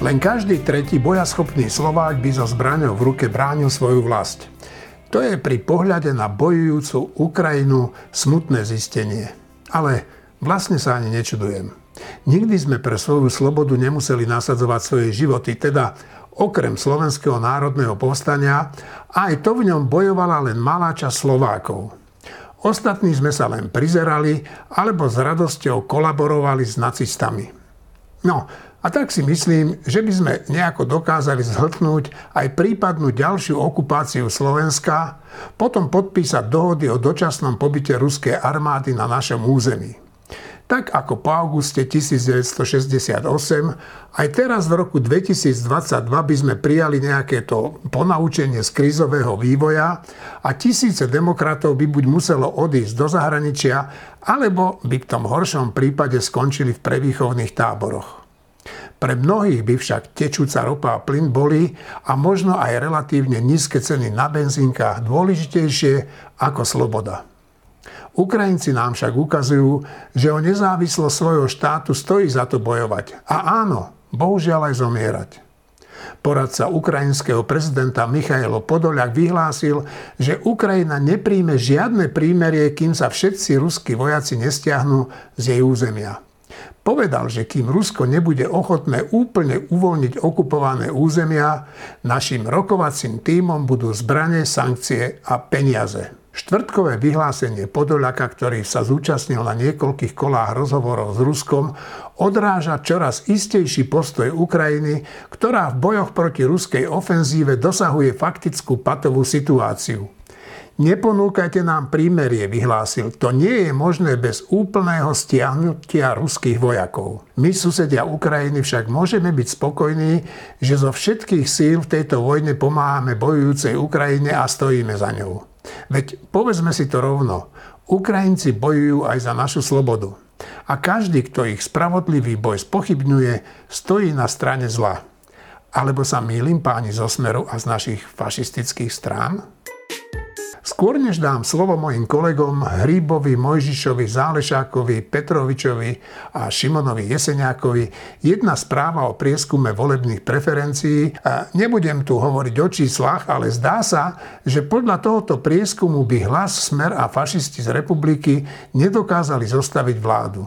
Len každý tretí bojaschopný Slovák by so zbraňou v ruke bránil svoju vlast. To je pri pohľade na bojujúcu Ukrajinu smutné zistenie. Ale vlastne sa ani nečudujem. Nikdy sme pre svoju slobodu nemuseli nasadzovať svoje životy, teda okrem Slovenského národného povstania, aj to v ňom bojovala len malá časť Slovákov. Ostatní sme sa len prizerali alebo s radosťou kolaborovali s nacistami. No, a tak si myslím, že by sme nejako dokázali zhltnúť aj prípadnú ďalšiu okupáciu Slovenska, potom podpísať dohody o dočasnom pobyte ruskej armády na našom území. Tak ako po auguste 1968, aj teraz v roku 2022 by sme prijali nejaké to ponaučenie z krízového vývoja a tisíce demokratov by buď muselo odísť do zahraničia, alebo by v tom horšom prípade skončili v prevýchovných táboroch. Pre mnohých by však tečúca ropa a plyn boli a možno aj relatívne nízke ceny na benzínkach dôležitejšie ako sloboda. Ukrajinci nám však ukazujú, že o nezávislosť svojho štátu stojí za to bojovať. A áno, bohužiaľ aj zomierať. Poradca ukrajinského prezidenta Michailo Podoliak vyhlásil, že Ukrajina nepríjme žiadne prímerie, kým sa všetci ruskí vojaci nestiahnu z jej územia. Povedal, že kým Rusko nebude ochotné úplne uvoľniť okupované územia, našim rokovacím týmom budú zbranie, sankcie a peniaze. Štvrtkové vyhlásenie Podoliaka, ktorý sa zúčastnil na niekoľkých kolách rozhovorov s Ruskom, odráža čoraz istejší postoj Ukrajiny, ktorá v bojoch proti ruskej ofenzíve dosahuje faktickú patovú situáciu. Neponúkajte nám prímerie, vyhlásil. To nie je možné bez úplného stiahnutia ruských vojakov. My, susedia Ukrajiny, však môžeme byť spokojní, že zo všetkých síl v tejto vojne pomáhame bojujúcej Ukrajine a stojíme za ňou. Veď povedzme si to rovno. Ukrajinci bojujú aj za našu slobodu. A každý, kto ich spravodlivý boj spochybňuje, stojí na strane zla. Alebo sa mýlim páni zo Smeru a z našich fašistických strán? Skôr než dám slovo mojim kolegom Hríbovi, Mojžišovi, Zálešákovi, Petrovičovi a Šimonovi Jeseniakovi jedna správa o prieskume volebných preferencií. Nebudem tu hovoriť o číslach, ale zdá sa, že podľa tohoto prieskumu by hlas Smer a fašisti z republiky nedokázali zostaviť vládu.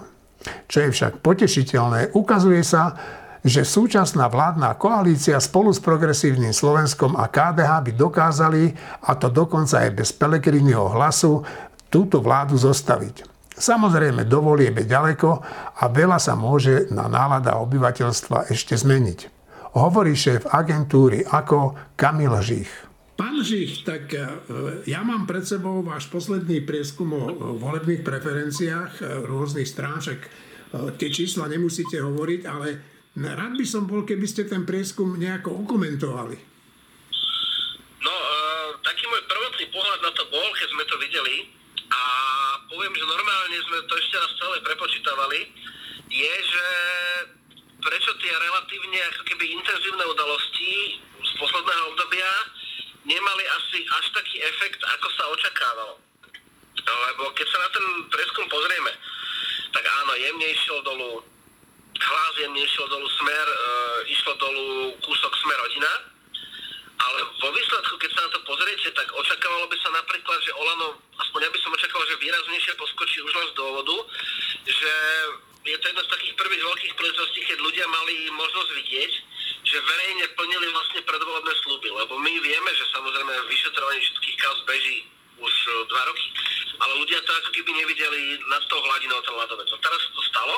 Čo je však potešiteľné, ukazuje sa, že súčasná vládna koalícia spolu s progresívnym Slovenskom a KDH by dokázali, a to dokonca aj bez Pelegriniho hlasu, túto vládu zostaviť. Samozrejme, dovoliebe ďaleko a veľa sa môže na nálada obyvateľstva ešte zmeniť. Hovorí šéf agentúry ako Kamil Žich. Pán Žich, tak e, ja mám pred sebou váš posledný prieskum o volebných preferenciách e, rôznych strán, však e, tie čísla nemusíte hovoriť, ale Rád by som bol, keby ste ten prieskum nejako okomentovali. No, uh, taký môj prvotný pohľad na to bol, keď sme to videli a poviem, že normálne sme to ešte raz celé prepočítavali, je, že prečo tie relatívne ako keby intenzívne udalosti z posledného obdobia nemali asi až taký efekt, ako sa očakávalo. Lebo keď sa na ten preskum pozrieme, tak áno, jemne išiel dolu hlas jemne išiel dolu smer, e, išlo dolu kúsok smer rodina, ale vo výsledku, keď sa na to pozriete, tak očakávalo by sa napríklad, že Olano, aspoň ja by som očakával, že výraznejšie poskočí už len z dôvodu, že je to jedna z takých prvých veľkých príležitostí, keď ľudia mali možnosť vidieť, že verejne plnili vlastne predvolebné sluby, lebo my vieme, že samozrejme vyšetrovanie všetkých kauz beží už dva roky, ale ľudia to ako keby nevideli nad tou hladinou ten ľadovec. No teraz to stalo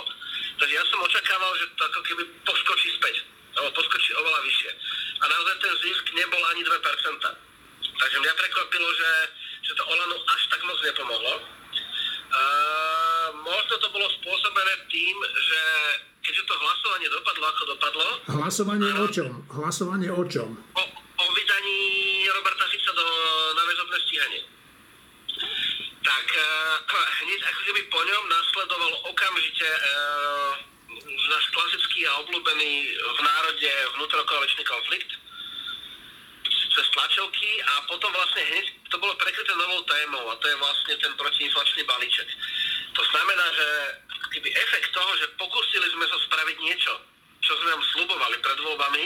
Takže ja som očakával, že to ako keby poskočí späť, alebo poskočí oveľa vyššie. A naozaj ten zisk nebol ani 2%. Takže mňa prekvapilo, že, že to Olanu až tak moc nepomohlo. Uh, možno to bolo spôsobené tým, že keďže to hlasovanie dopadlo, ako dopadlo... Hlasovanie o čom? Hlasovanie o čom? O, o vydaní Roberta Fica do, na väzobné stíhanie tak uh, hneď ako keby po ňom nasledoval okamžite uh, náš klasický a obľúbený v národe vnútrokoaličný konflikt cez tlačovky a potom vlastne hneď to bolo prekryté novou témou a to je vlastne ten protiinflačný balíček. To znamená, že keby efekt toho, že pokúsili sme sa spraviť niečo, čo sme nám slubovali pred voľbami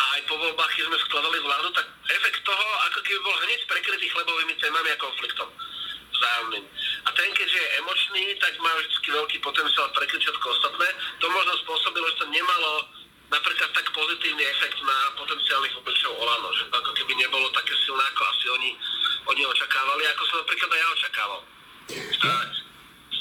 a aj po voľbách, keď sme skladali vládu, tak efekt toho ako keby bol hneď prekrytý chlebovými témami a konfliktom vzájomným. A ten, keďže je emočný, tak má vždy veľký potenciál prekryť všetko ostatné. To možno spôsobilo, že to nemalo napríklad tak pozitívny efekt na potenciálnych obličov Olano, že ako keby nebolo také silné, ako asi oni, oni očakávali, ako som napríklad aj ja očakával. A,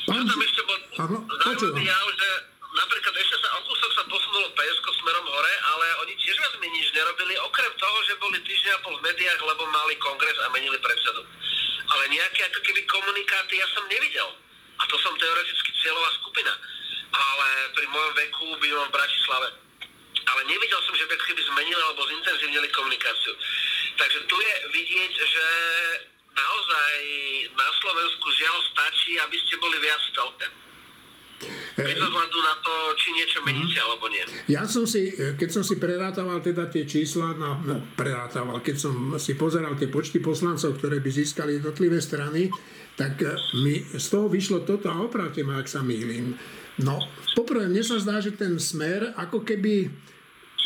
tam ešte bol zaujímavý ja, že napríklad ešte sa o kúsok sa posunulo PSK smerom hore, ale oni tiež viac menej nič nerobili, okrem toho, že boli týždňa a pol v médiách, lebo mali kongres a menili predsedu. Ale nejaké ako keby komunikáty ja som nevidel. A to som teoreticky cieľová skupina. Ale pri mojom veku by v Bratislave. Ale nevidel som, že by keby zmenili alebo zintenzívnili komunikáciu. Takže tu je vidieť, že naozaj na Slovensku žiaľ stačí, aby ste boli viac v telke. Bez ohľadu na to, či niečo meníte, alebo nie. Ja som si, keď som si prerátával teda tie čísla, no, no prerátával, keď som si pozeral tie počty poslancov, ktoré by získali jednotlivé strany, tak eh, mi z toho vyšlo toto a opravte ma, ak sa mýlim. No, poprvé, mne sa zdá, že ten smer ako keby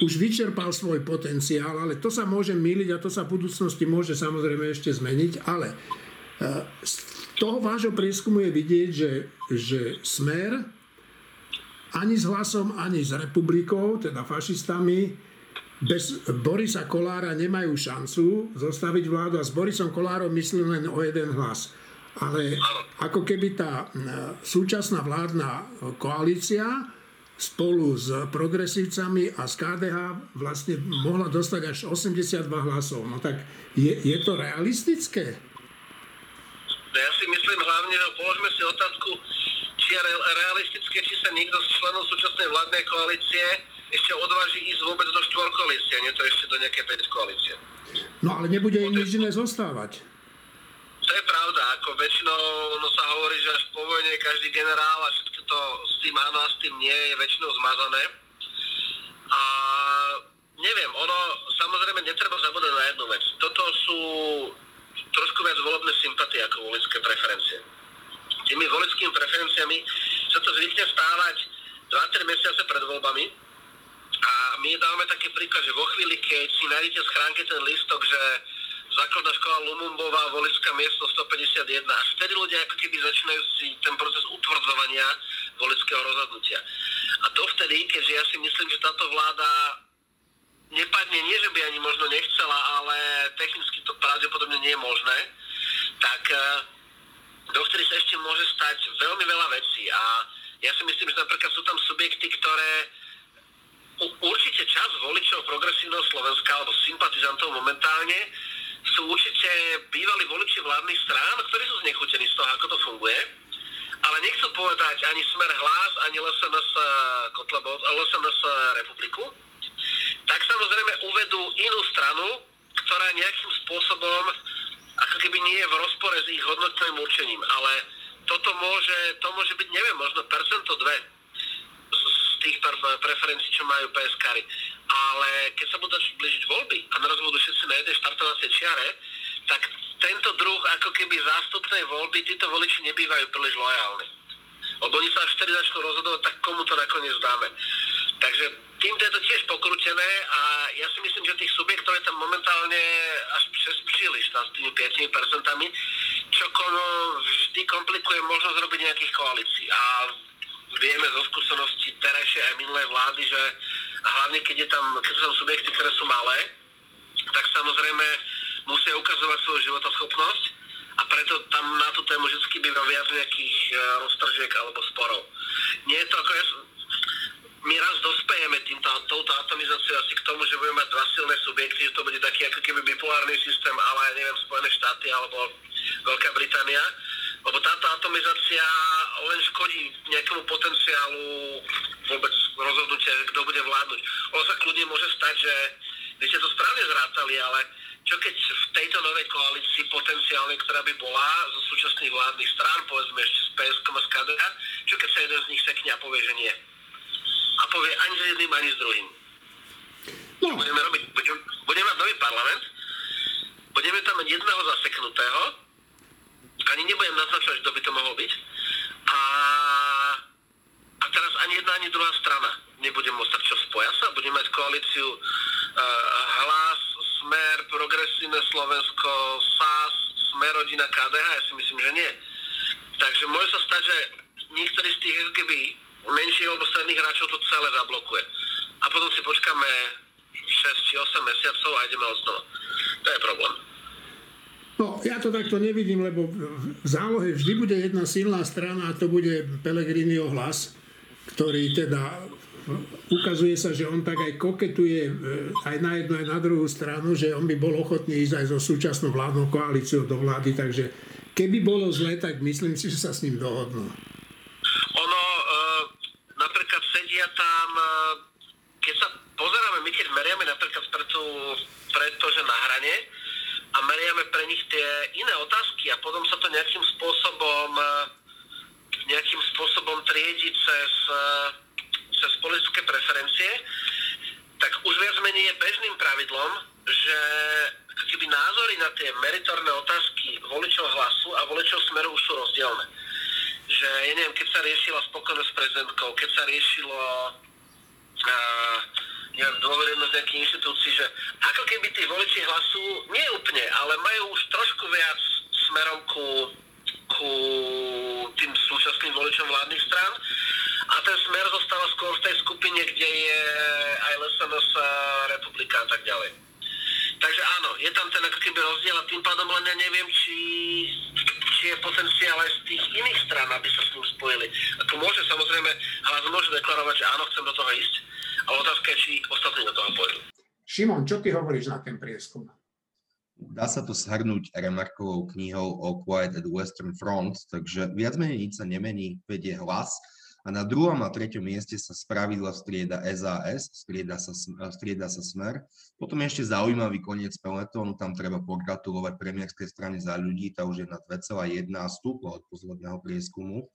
už vyčerpal svoj potenciál, ale to sa môže myliť a to sa v budúcnosti môže samozrejme ešte zmeniť, ale eh, z toho vášho prieskumu je vidieť, že, že smer ani s hlasom, ani s republikou, teda fašistami, bez Borisa Kolára nemajú šancu zostaviť vládu a s Borisom Kolárom myslím len o jeden hlas. Ale ako keby tá súčasná vládna koalícia spolu s progresívcami a s KDH vlastne mohla dostať až 82 hlasov. No tak je, je to realistické? No ja si myslím hlavne, no položme si otázku, či je realistické, či sa niekto z členov súčasnej vládnej koalície ešte odváži ísť vôbec do štvorkoalície, nie to ešte do nejakej 5 koalície. No ale nebude im nič iné zostávať. To je pravda, ako väčšinou no, sa hovorí, že až po vojne každý generál a všetko to s tým áno a s tým nie je väčšinou zmazané. A neviem, ono samozrejme netreba zabúdať na jednu vec. Toto sú trošku viac volebné sympatie ako voličské preferencie tými volickými preferenciami sa to zvykne stávať 2-3 mesiace pred voľbami. A my dávame taký príklad, že vo chvíli, keď si nájdete v schránke ten listok, že základná škola Lumumbová, volická miesto 151, až vtedy ľudia ako keby začínajú si ten proces utvrdzovania volického rozhodnutia. A to vtedy, keďže ja si myslím, že táto vláda nepadne, nie že by ani možno nechcela, ale technicky to pravdepodobne nie je možné, tak eh, dovtedy sa ešte môže stať veľmi veľa vecí a ja si myslím, že napríklad sú tam subjekty, ktoré určite čas voličov progresívneho Slovenska alebo sympatizantov momentálne sú určite bývalí voliči vládnych strán, ktorí sú znechutení z toho, ako to funguje, ale nechcú povedať ani Smer hlas, ani LSNS, Kotlebo, LSNS republiku, tak samozrejme uvedú inú stranu, ktorá nejakým spôsobom ako keby nie je v rozpore s ich hodnotným určením, ale toto môže, to môže byť, neviem, možno percento dve z tých preferencií, čo majú psk Ale keď sa budú blížiť voľby a naraz budú všetci na jednej štartovacej čiare, tak tento druh ako keby zástupnej voľby, títo voliči nebývajú príliš lojálni. Lebo oni sa až vtedy začnú rozhodovať, tak komu to nakoniec dáme. Takže týmto je to tiež pokrútené a ja si myslím, že tých subjektov je tam momentálne až přes príliš tam s tými 5%, čo kono vždy komplikuje možnosť robiť nejakých koalícií. A vieme zo skúsenosti terajšej aj minulej vlády, že hlavne keď, je tam, keď sú tam subjekty, ktoré sú malé, tak samozrejme musia ukazovať svoju životoschopnosť a preto tam na tú tému vždy býva viac nejakých uh, roztržiek alebo sporov. Nie je to ako, ja, my raz dospejeme týmto, touto atomizáciou asi k tomu, že budeme mať dva silné subjekty, že to bude taký ako keby bipolárny systém, ale ja neviem, Spojené štáty alebo Veľká Británia, lebo táto atomizácia len škodí nejakému potenciálu vôbec rozhodnutia, kto bude vládnuť. Ono sa kľudne môže stať, že vy ste to správne zrátali, ale čo keď v tejto novej koalícii potenciálnej, ktorá by bola zo súčasných vládnych strán, povedzme ešte z PSK a z KDH, čo keď sa jeden z nich sekne a povie, že nie? A povie ani s jedným, ani s druhým. No. Budeme, robiť, budeme, budeme mať nový parlament, budeme tam mať jedného zaseknutého, ani nebudem naznačovať, kto by to mohol byť. A, a teraz ani jedna, ani druhá strana nebude môcť čo spoja sa, bude mať koalíciu uh, Hlas, Smer, Progresívne Slovensko, SAS, Smer, Rodina, KDH, ja si myslím, že nie. Takže môže sa stať, že niektorý z tých keby stredných hráčov to celé zablokuje. A potom si počkáme 6 či 8 mesiacov a ideme od znova. To je problém. No, ja to takto nevidím, lebo v zálohe vždy bude jedna silná strana a to bude Pelegriniho hlas, ktorý teda ukazuje sa, že on tak aj koketuje e, aj na jednu, aj na druhú stranu, že on by bol ochotný ísť aj so súčasnou vládnou koalíciou do vlády, takže keby bolo zle, tak myslím si, že sa s ním dohodnú. Ono, e, napríklad sedia tam, e, keď sa pozeráme, my keď meriame napríklad pre, tú, pre to, že na hrane a meriame pre nich tie iné otázky a potom sa to nejakým spôsobom nejakým spôsobom triedi cez cez politické preferencie, tak už viac menej je bežným pravidlom, že keby názory na tie meritorné otázky voličov hlasu a voličov smeru už sú rozdielne. Že, ja neviem, keď sa riešila spokojnosť s prezidentkou, keď sa riešilo uh, neviem, dôverenosť nejakých inštitúcií, že ako keby tí voliči hlasu, nie úplne, ale majú už trošku viac smerom ku, ku tým súčasným voličom vládnych strán a ten smer zostáva skôr v tej skupine, kde je aj LSNS, republika a tak ďalej. Takže áno, je tam ten ako keby rozdiel a tým pádom len ja neviem, či, či je potenciál aj z tých iných stran, aby sa s ním spojili. Ako môže samozrejme, hlas môže deklarovať, že áno, chcem do toho ísť, ale otázka je, či ostatní do toho pôjdu. Šimon, čo ty hovoríš na ten prieskum? Dá sa to shrnúť remarkovou knihou o Quiet at Western Front, takže viac menej nič sa nemení, vedie hlas a na druhom a treťom mieste sa spravidla strieda SAS, strieda sa, strieda sa Smer. Potom ešte zaujímavý koniec peletónu, tam treba pogratulovať premiérskej strany za ľudí, tá už je na 2,1 stúpla od posledného prieskumu.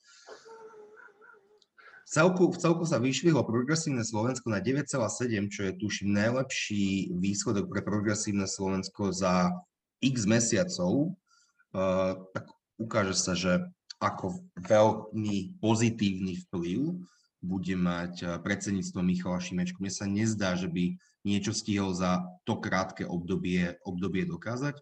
V celku, v celku sa vyšvihlo progresívne Slovensko na 9,7, čo je tuším najlepší výsledok pre progresívne Slovensko za x mesiacov. Uh, tak ukáže sa, že ako veľmi pozitívny vplyv bude mať predsedníctvo Michala Šimečku. Mne sa nezdá, že by niečo stihol za to krátke obdobie, obdobie dokázať.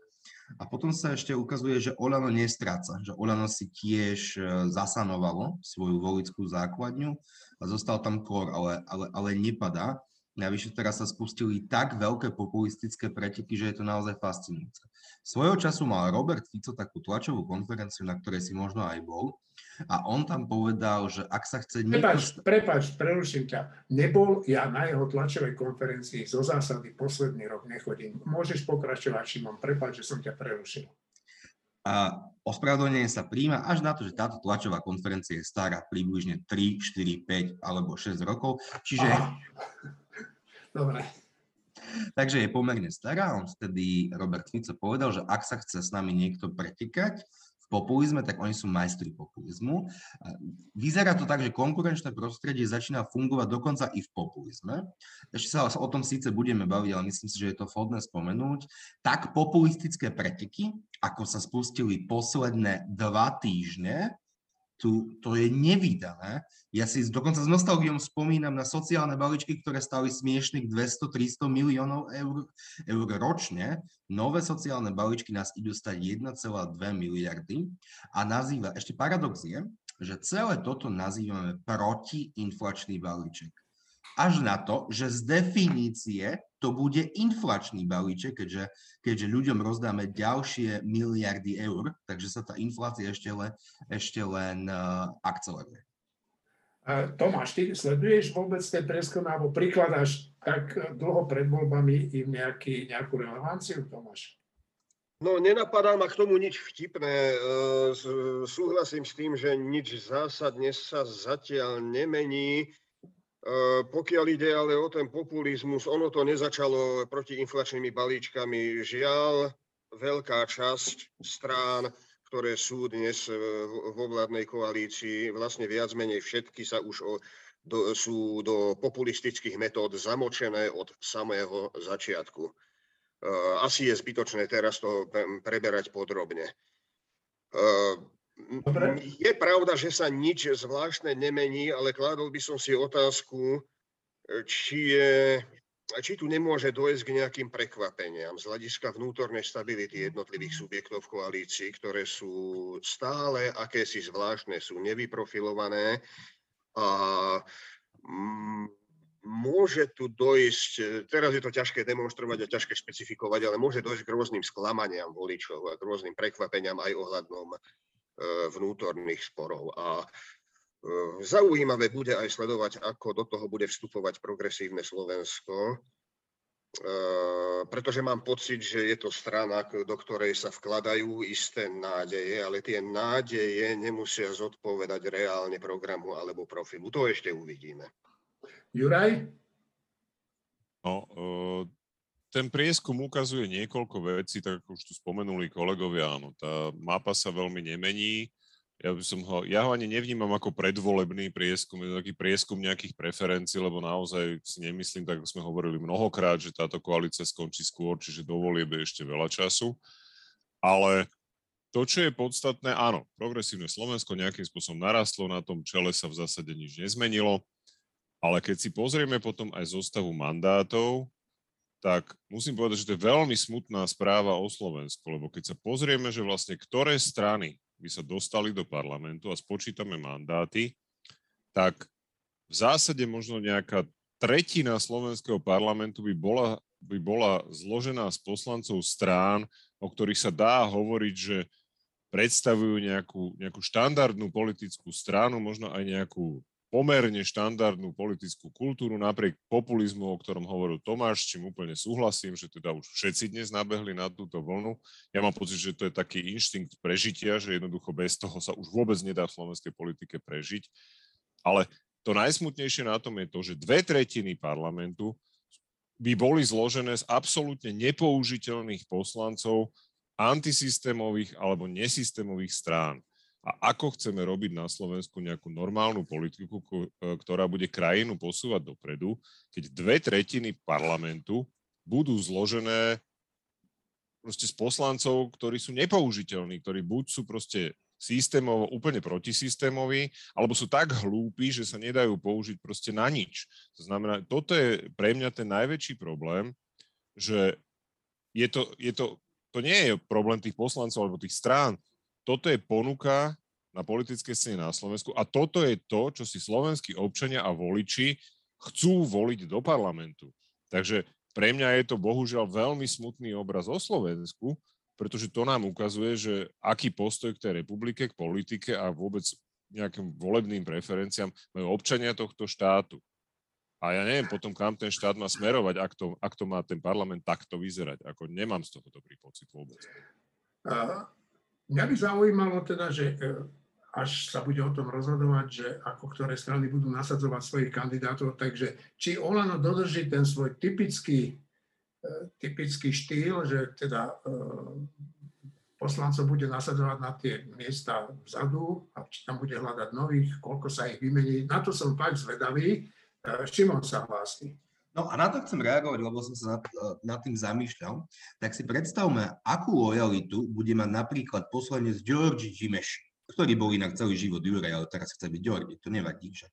A potom sa ešte ukazuje, že Olano nestráca, že Olano si tiež eh, zasanovalo svoju volickú základňu a zostal tam kor, ale, ale, ale nepadá. Navyše teraz sa spustili tak veľké populistické preteky, že je to naozaj fascinujúce. Svojho času mal Robert Fico takú tlačovú konferenciu, na ktorej si možno aj bol, a on tam povedal, že ak sa chce... Prepač, niekto... prepač, preruším ťa. Nebol ja na jeho tlačovej konferencii zo zásady posledný rok nechodím. Môžeš pokračovať, Šimon, prepač, že som ťa prerušil. A ospravedlnenie sa príjma až na to, že táto tlačová konferencia je stará približne 3, 4, 5 alebo 6 rokov. Čiže Aha Dobre. Takže je pomerne stará. On vtedy, Robert Fico povedal, že ak sa chce s nami niekto pretekať v populizme, tak oni sú majstri populizmu. Vyzerá to tak, že konkurenčné prostredie začína fungovať dokonca i v populizme. Ešte sa o tom síce budeme baviť, ale myslím si, že je to vhodné spomenúť. Tak populistické preteky, ako sa spustili posledné dva týždne, tu, to je nevydané. Ja si dokonca s nostalgiom spomínam na sociálne balíčky, ktoré stali smiešných 200-300 miliónov eur, eur ročne. Nové sociálne balíčky nás idú stať 1,2 miliardy a nazýva, ešte paradox je, že celé toto nazývame protiinflačný balíček až na to, že z definície to bude inflačný balíček, keďže, keďže ľuďom rozdáme ďalšie miliardy eur, takže sa tá inflácia ešte len, ešte len uh, akceleruje. Tomáš, ty sleduješ vôbec ten preskum alebo prikladáš tak dlho pred voľbami im nejaký, nejakú relevanciu, Tomáš? No, nenapadá ma k tomu nič vtipné. E, súhlasím s tým, že nič zásadne sa zatiaľ nemení. Eh, pokiaľ ide ale o ten populizmus, ono to nezačalo protiinflačnými balíčkami. Žiaľ, veľká časť strán, ktoré sú dnes eh, vo vládnej koalícii, vlastne viac menej všetky sa už o, do, sú do populistických metód zamočené od samého začiatku. Eh, asi je zbytočné teraz to preberať podrobne. Dobre. Je pravda, že sa nič zvláštne nemení, ale kládol by som si otázku, či, je, či tu nemôže dojsť k nejakým prekvapeniam z hľadiska vnútornej stability jednotlivých subjektov v koalícii, ktoré sú stále akési zvláštne, sú nevyprofilované a môže tu dojsť, teraz je to ťažké demonstrovať a ťažké špecifikovať, ale môže dojsť k rôznym sklamaniam voličov a k rôznym prekvapeniam aj ohľadom e, vnútorných sporov. A e, zaujímavé bude aj sledovať, ako do toho bude vstupovať progresívne Slovensko, e, pretože mám pocit, že je to strana, do ktorej sa vkladajú isté nádeje, ale tie nádeje nemusia zodpovedať reálne programu alebo profilu. To ešte uvidíme. Juraj? No, ten prieskum ukazuje niekoľko vecí, tak ako už tu spomenuli kolegovia, áno, tá mapa sa veľmi nemení. Ja, by som ho, ja ho ani nevnímam ako predvolebný prieskum, je to taký prieskum nejakých preferencií, lebo naozaj si nemyslím, tak ako sme hovorili mnohokrát, že táto koalícia skončí skôr, čiže do volieb je ešte veľa času. Ale to, čo je podstatné, áno, progresívne Slovensko nejakým spôsobom narastlo, na tom čele sa v zásade nič nezmenilo. Ale keď si pozrieme potom aj zostavu mandátov, tak musím povedať, že to je veľmi smutná správa o Slovensku, lebo keď sa pozrieme, že vlastne ktoré strany by sa dostali do parlamentu a spočítame mandáty, tak v zásade možno nejaká tretina slovenského parlamentu by bola, by bola zložená z poslancov strán, o ktorých sa dá hovoriť, že predstavujú nejakú, nejakú štandardnú politickú stranu, možno aj nejakú pomerne štandardnú politickú kultúru napriek populizmu, o ktorom hovoril Tomáš, čím úplne súhlasím, že teda už všetci dnes nabehli na túto vlnu. Ja mám pocit, že to je taký inštinkt prežitia, že jednoducho bez toho sa už vôbec nedá v slovenskej politike prežiť. Ale to najsmutnejšie na tom je to, že dve tretiny parlamentu by boli zložené z absolútne nepoužiteľných poslancov antisystémových alebo nesystémových strán a ako chceme robiť na Slovensku nejakú normálnu politiku, e, ktorá bude krajinu posúvať dopredu, keď dve tretiny parlamentu budú zložené proste z poslancov, ktorí sú nepoužiteľní, ktorí buď sú proste systémovo úplne protisystémoví, alebo sú tak hlúpi, že sa nedajú použiť proste na nič. To znamená, toto je pre mňa ten najväčší problém, že je to, je to, to nie je problém tých poslancov alebo tých strán, toto je ponuka na politické scéne na Slovensku a toto je to, čo si slovenskí občania a voliči chcú voliť do parlamentu. Takže pre mňa je to bohužiaľ veľmi smutný obraz o Slovensku, pretože to nám ukazuje, že aký postoj k tej republike, k politike a vôbec nejakým volebným preferenciám majú občania tohto štátu. A ja neviem potom, kam ten štát má smerovať, ak to, ak to má ten parlament takto vyzerať. Ako nemám z toho dobrý pocit vôbec. Mňa by zaujímalo teda, že e, až sa bude o tom rozhodovať, že ako ktoré strany budú nasadzovať svojich kandidátov, takže či Olano dodrží ten svoj typický, e, typický štýl, že teda e, poslancov bude nasadzovať na tie miesta vzadu a či tam bude hľadať nových, koľko sa ich vymení. Na to som fakt zvedavý. Šimon sa hlási. No a na to chcem reagovať, lebo som sa nad, tým zamýšľal. Tak si predstavme, akú lojalitu bude mať napríklad poslanec Georgi Gimeši, ktorý bol inak celý život Juraj, ale teraz chce byť Georgi, to nevadí však.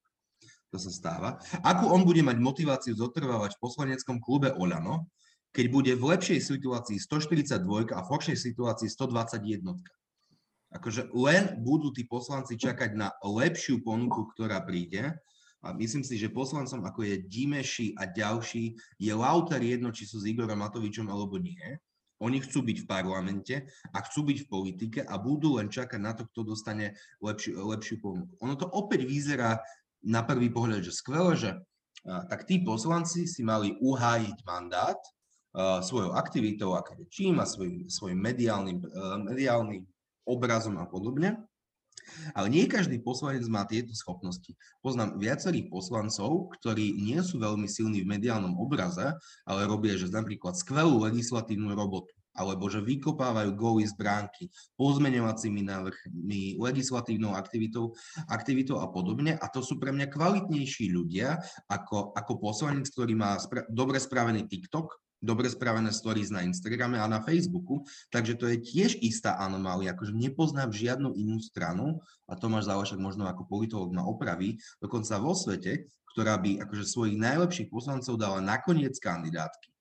To sa stáva. Akú on bude mať motiváciu zotrvávať v poslaneckom klube Olano, keď bude v lepšej situácii 142 a v horšej situácii 121. Akože len budú tí poslanci čakať na lepšiu ponuku, ktorá príde a myslím si, že poslancom ako je Dimeši a ďalší je lauter jedno, či sú s Igorom Matovičom alebo nie. Oni chcú byť v parlamente a chcú byť v politike a budú len čakať na to, kto dostane lepšiu, lepšiu ponuku. Ono to opäť vyzerá na prvý pohľad, že skvelé, že tak tí poslanci si mali uhájiť mandát uh, svojou aktivitou, je čím a svojim, svojim mediálnym, uh, mediálnym obrazom a podobne. Ale nie každý poslanec má tieto schopnosti. Poznám viacerých poslancov, ktorí nie sú veľmi silní v mediálnom obraze, ale robia, že napríklad skvelú legislatívnu robotu alebo že vykopávajú góly z bránky pozmeňovacími návrhmi, legislatívnou aktivitou, aktivitou a podobne. A to sú pre mňa kvalitnejší ľudia ako, ako poslanec, ktorý má spra- dobre spravený TikTok, dobre spravené stories na Instagrame a na Facebooku, takže to je tiež istá anomália, akože nepoznám žiadnu inú stranu, a Tomáš Závašek možno ako politolog ma opraví, dokonca vo svete, ktorá by akože svojich najlepších poslancov dala nakoniec kandidátky.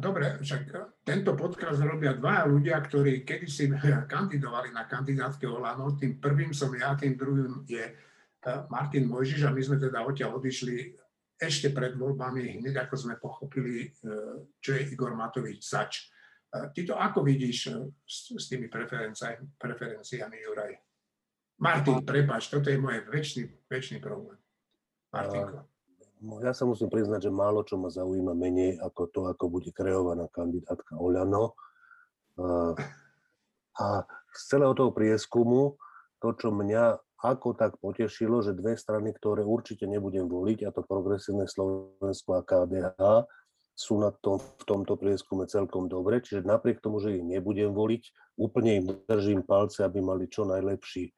Dobre, však tento podcast robia dvaja ľudia, ktorí kedysi kandidovali na kandidátke Olano. Tým prvým som ja, tým druhým je e, Martin Mojžiš a my sme teda odtiaľ odišli ešte pred voľbami, hneď ako sme pochopili, e, čo je Igor Matovič zač. E, ty to ako vidíš s, s tými preferenciami, preferenciami Juraj? Martin, prepáč, toto je môj väčší, väčší problém. Martinko. No, ja sa musím priznať, že málo čo ma zaujíma menej ako to, ako bude kreovaná kandidátka Oľano. A z celého toho prieskumu, to, čo mňa ako tak potešilo, že dve strany, ktoré určite nebudem voliť, a to Progresívne Slovensko a KDH, sú na tom, v tomto prieskume celkom dobre. Čiže napriek tomu, že ich nebudem voliť, úplne im držím palce, aby mali čo najlepší,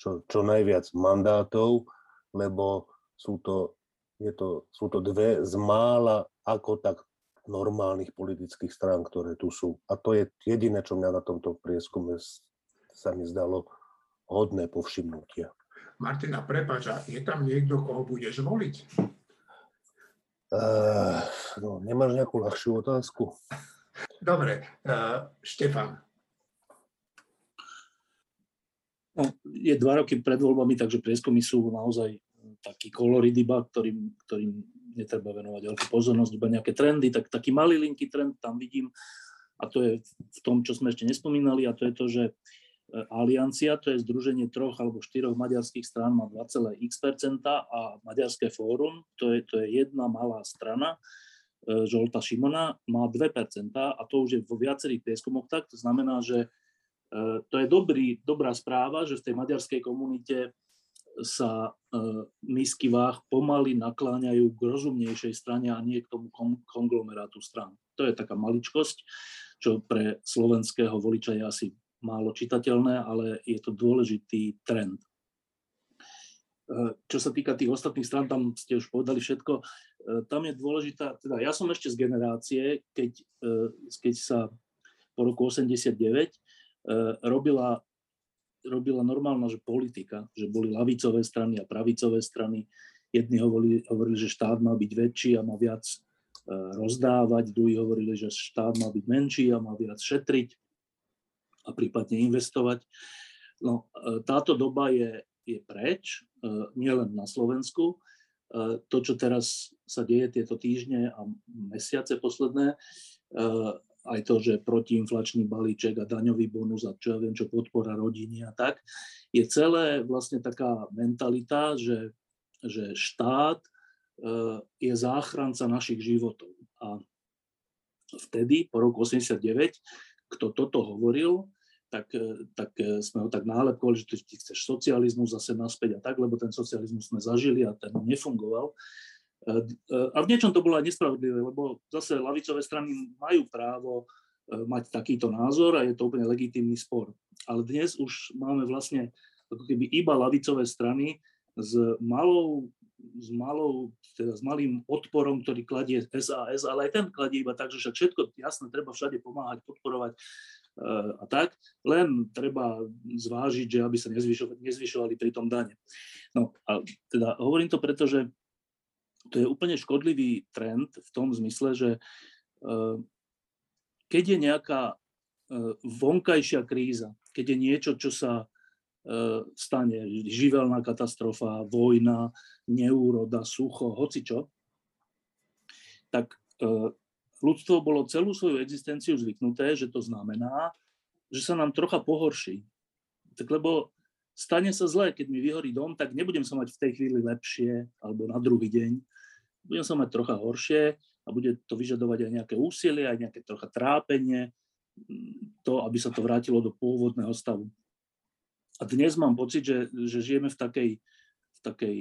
čo, čo najviac mandátov, lebo sú to je to, sú to dve z mála ako tak normálnych politických strán, ktoré tu sú. A to je jediné, čo mňa na tomto prieskume sa mi zdalo hodné povšimnutia. Martina, prepáč, je tam niekto, koho budeš voliť? Uh, no, nemáš nejakú ľahšiu otázku? Dobre, uh, Štefan. No, je dva roky pred voľbami, takže prieskumy sú naozaj taký kolorid iba, ktorým, ktorým netreba venovať veľkú pozornosť, iba nejaké trendy, tak taký malý linky trend tam vidím a to je v tom, čo sme ešte nespomínali a to je to, že e, Aliancia, to je združenie troch alebo štyroch maďarských strán, má 2,x percenta a Maďarské fórum, to je, to je jedna malá strana, e, Žolta Šimona, má 2% a to už je vo viacerých prieskumoch tak, to znamená, že e, to je dobrý, dobrá správa, že v tej maďarskej komunite sa e, misky váh pomaly nakláňajú k rozumnejšej strane a nie k tomu konglomerátu strán. To je taká maličkosť, čo pre slovenského voliča je asi málo čitateľné, ale je to dôležitý trend. E, čo sa týka tých ostatných strán, tam ste už povedali všetko, e, tam je dôležitá, teda ja som ešte z generácie, keď, keď sa po roku 89 robila robila normálna že politika, že boli lavicové strany a pravicové strany. Jedni hovorili, hovorili, že štát má byť väčší a má viac e, rozdávať, druhí hovorili, že štát má byť menší a má viac šetriť a prípadne investovať. No, e, táto doba je, je preč, e, nielen na Slovensku. To, čo teraz sa deje tieto týždne a mesiace posledné, aj to, že protiinflačný balíček a daňový bonus a čo ja viem, čo podpora rodiny a tak, je celé vlastne taká mentalita, že, že štát e, je záchranca našich životov. A vtedy, po roku 89, kto toto hovoril, tak, e, tak e, sme ho tak nálepkovali, že ty chceš socializmus zase naspäť a tak, lebo ten socializmus sme zažili a ten nefungoval. A v niečom to bolo aj nespravodlivé, lebo zase lavicové strany majú právo e, mať takýto názor a je to úplne legitímny spor. Ale dnes už máme vlastne ako keby iba lavicové strany s malou, s malou, teda s malým odporom, ktorý kladie SAS, ale aj ten kladie iba tak, že však všetko, jasne, treba všade pomáhať, podporovať e, a tak, len treba zvážiť, že aby sa nezvyšovali, pri tom dane. No a teda hovorím to preto, že to je úplne škodlivý trend v tom zmysle, že eh, keď je nejaká eh, vonkajšia kríza, keď je niečo, čo sa eh, stane, živelná katastrofa, vojna, neúroda, sucho, hocičo, tak ľudstvo bolo celú svoju existenciu zvyknuté, že to znamená, že sa nám trocha pohorší. Tak lebo stane sa zle, keď mi vyhorí dom, tak nebudem sa mať v tej chvíli lepšie, alebo na druhý deň budem sa mať trocha horšie a bude to vyžadovať aj nejaké úsilie, aj nejaké trocha trápenie, to, aby sa to vrátilo do pôvodného stavu. A dnes mám pocit, že, že žijeme v takej, v takej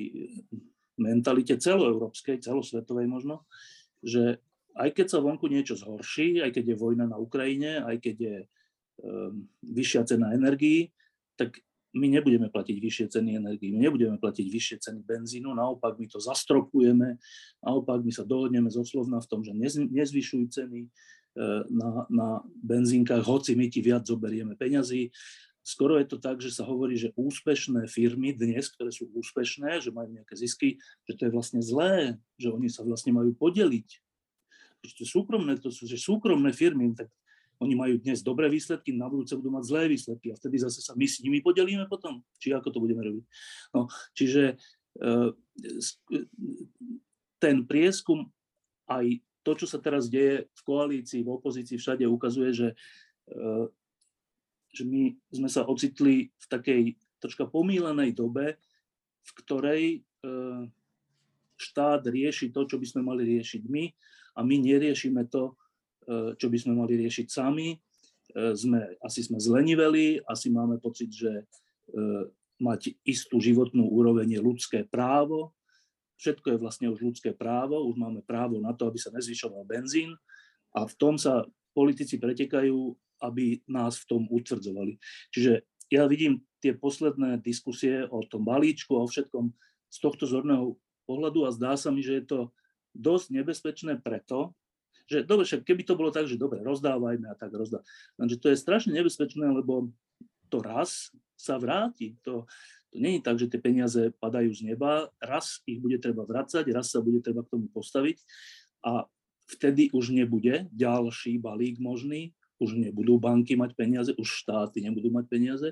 mentalite celoeurópskej, celosvetovej možno, že aj keď sa vonku niečo zhorší, aj keď je vojna na Ukrajine, aj keď je um, vyššia cena energií, tak my nebudeme platiť vyššie ceny energii, my nebudeme platiť vyššie ceny benzínu, naopak my to zastropujeme, naopak my sa dohodneme zo Slovna v tom, že nezvyšujú ceny na, na benzínkach, hoci my ti viac zoberieme peňazí. Skoro je to tak, že sa hovorí, že úspešné firmy dnes, ktoré sú úspešné, že majú nejaké zisky, že to je vlastne zlé, že oni sa vlastne majú podeliť. Že súkromné, to sú že súkromné firmy, tak oni majú dnes dobré výsledky, na budúce budú mať zlé výsledky a vtedy zase sa my s nimi podelíme potom, či ako to budeme robiť. No, čiže e, ten prieskum aj to, čo sa teraz deje v koalícii, v opozícii, všade ukazuje, že, e, že my sme sa ocitli v takej troška pomílenej dobe, v ktorej e, štát rieši to, čo by sme mali riešiť my a my neriešime to, E, čo by sme mali riešiť sami. E, sme, asi sme zleniveli, asi máme pocit, že e, mať istú životnú úroveň je ľudské právo. Všetko je vlastne už ľudské právo, už máme právo na to, aby sa nezvyšoval benzín a v tom sa politici pretekajú, aby nás v tom utvrdzovali. Čiže ja vidím tie posledné diskusie o tom balíčku a o všetkom z tohto zorného pohľadu a zdá sa mi, že je to dosť nebezpečné preto, že dobre, však keby to bolo tak, že dobre, rozdávajme a tak rozdá. Lenže to je strašne nebezpečné, lebo to raz sa vráti. To, to je tak, že tie peniaze padajú z neba, raz ich bude treba vracať, raz sa bude treba k tomu postaviť a vtedy už nebude ďalší balík možný, už nebudú banky mať peniaze, už štáty nebudú mať peniaze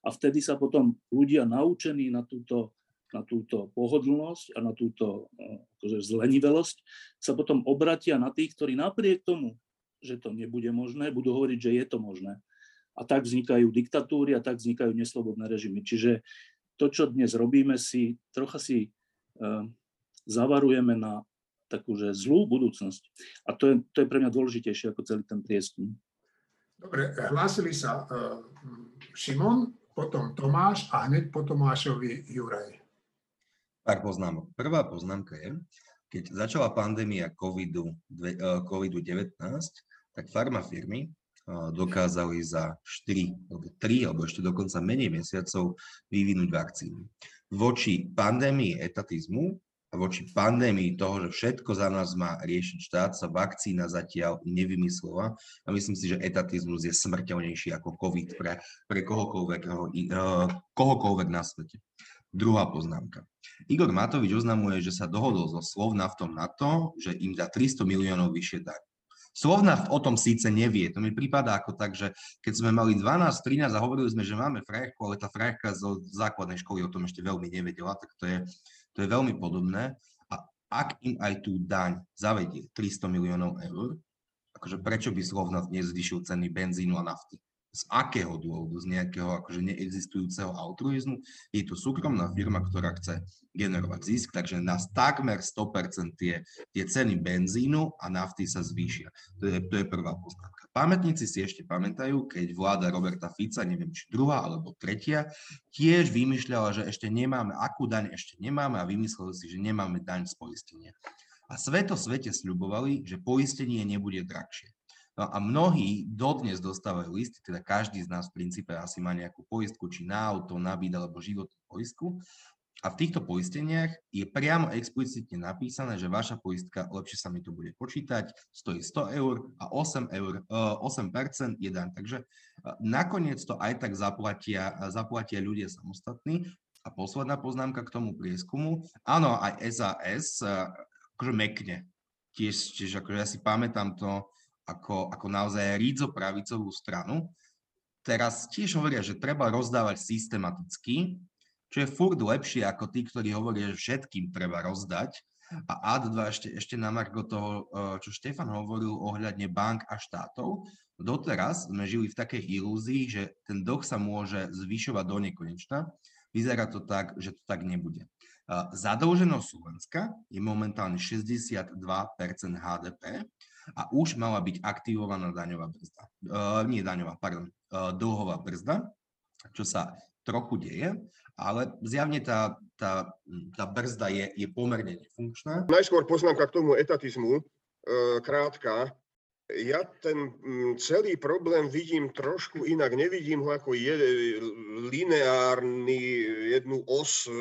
a vtedy sa potom ľudia naučení na túto na túto pohodlnosť a na túto eh, akože zlenivelosť, sa potom obratia na tých, ktorí napriek tomu, že to nebude možné, budú hovoriť, že je to možné. A tak vznikajú diktatúry a tak vznikajú neslobodné režimy. Čiže to, čo dnes robíme, si trocha si uh, zavarujeme na takú že zlú budúcnosť. A to je, to je pre mňa dôležitejšie ako celý ten prieskum. Dobre, hlásili sa uh, Šimon, potom Tomáš a hneď po Tomášovi Juraj. Pár poznámok. Prvá poznámka je, keď začala pandémia COVID-19, eh, tak farmafirmy eh, dokázali za 4 alebo 3 alebo ešte dokonca menej mesiacov vyvinúť vakcíny. Voči pandémii etatizmu a voči pandémii toho, že všetko za nás má riešiť štát, sa vakcína zatiaľ nevymyslela a myslím si, že etatizmus je smrteľnejší ako COVID pre, pre kohokoľvek, eh, kohokoľvek na svete. Druhá poznámka. Igor Matovič oznamuje, že sa dohodol so Slovnaftom na to, že im dá 300 miliónov vyššie daň. Slovnaft o tom síce nevie, to mi prípada ako tak, že keď sme mali 12, 13 a hovorili sme, že máme frajerku, ale tá frajerka zo základnej školy o tom ešte veľmi nevedela, tak to je, to je veľmi podobné. A ak im aj tú daň zavedie 300 miliónov eur, akože prečo by Slovnaft nezvyšil ceny benzínu a nafty? Z akého dôvodu, z nejakého akože neexistujúceho altruizmu. Je to súkromná firma, ktorá chce generovať zisk, takže na takmer 100% tie, tie ceny benzínu a nafty sa zvýšia. To je, to je prvá poznámka. Pamätníci si ešte pamätajú, keď vláda Roberta Fica, neviem či druhá alebo tretia, tiež vymýšľala, že ešte nemáme, akú daň ešte nemáme a vymysleli si, že nemáme daň z poistenia. A sveto svete sľubovali, že poistenie nebude drahšie. No a mnohí dodnes dostávajú listy, teda každý z nás v princípe asi má nejakú poistku, či na auto, na byt alebo životnú poistku. A v týchto poisteniach je priamo explicitne napísané, že vaša poistka, lepšie sa mi to bude počítať, stojí 100 eur a 8, eur, 8% je daň. Takže nakoniec to aj tak zaplatia, zaplatia ľudia samostatní. A posledná poznámka k tomu prieskumu. Áno, aj SAS akože mekne. Tiež, tiež akože ja si pamätám to, ako, ako naozaj rídzo pravicovú stranu. Teraz tiež hovoria, že treba rozdávať systematicky, čo je furt lepšie ako tí, ktorí hovoria, že všetkým treba rozdať. A ad 2 ešte, ešte na margo toho, eh, čo Štefan hovoril ohľadne bank a štátov. Doteraz sme žili v takej ilúzii, že ten dlh sa môže zvyšovať do nekonečna. Vyzerá to tak, že to tak nebude. Eh, zadlženosť Slovenska je momentálne 62% HDP a už mala byť aktivovaná daňová brzda. Uh, nie daňová, pardon, uh, dlhová brzda, čo sa trochu deje, ale zjavne tá, tá, tá brzda je, je pomerne nefunkčná. Najskôr poznámka k tomu etatizmu, uh, krátka. ja ten celý problém vidím trošku inak. Nevidím ho ako je, lineárny, jednu os, e,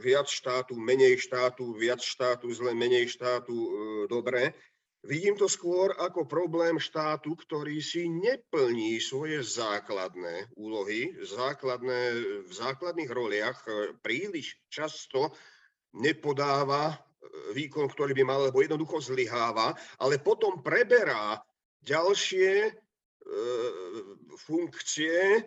viac štátu, menej štátu, viac štátu, zle, menej štátu, e, dobre. Vidím to skôr ako problém štátu, ktorý si neplní svoje základné úlohy, základné, v základných roliach e, príliš často nepodáva výkon, ktorý by mal, alebo jednoducho zlyháva, ale potom preberá ďalšie e, funkcie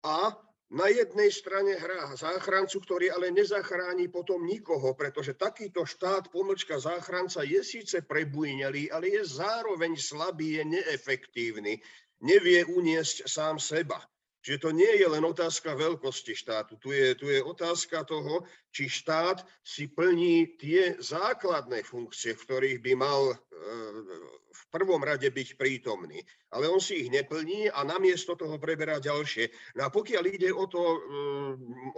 a na jednej strane hrá záchrancu, ktorý ale nezachráni potom nikoho, pretože takýto štát, pomlčka záchranca, je síce prebujnelý, ale je zároveň slabý, je neefektívny, nevie uniesť sám seba. Čiže to nie je len otázka veľkosti štátu, tu je, tu je otázka toho, či štát si plní tie základné funkcie, v ktorých by mal e, v prvom rade byť prítomný. Ale on si ich neplní a namiesto toho preberá ďalšie. No a pokiaľ ide o to, e,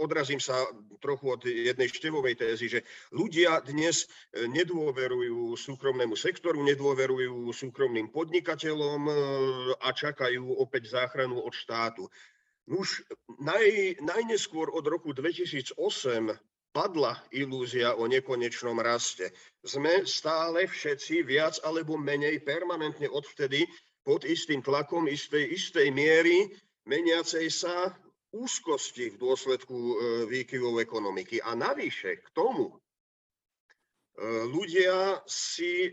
odrazím sa trochu od jednej števovej tézy, že ľudia dnes e, nedôverujú súkromnému sektoru, nedôverujú súkromným podnikateľom a čakajú opäť záchranu od štátu. Už naj, najneskôr od roku 2008 padla ilúzia o nekonečnom raste. Sme stále všetci viac alebo menej permanentne odvtedy pod istým tlakom istej, istej miery meniacej sa úzkosti v dôsledku e, výkyvov ekonomiky. A navyše k tomu e, ľudia si e,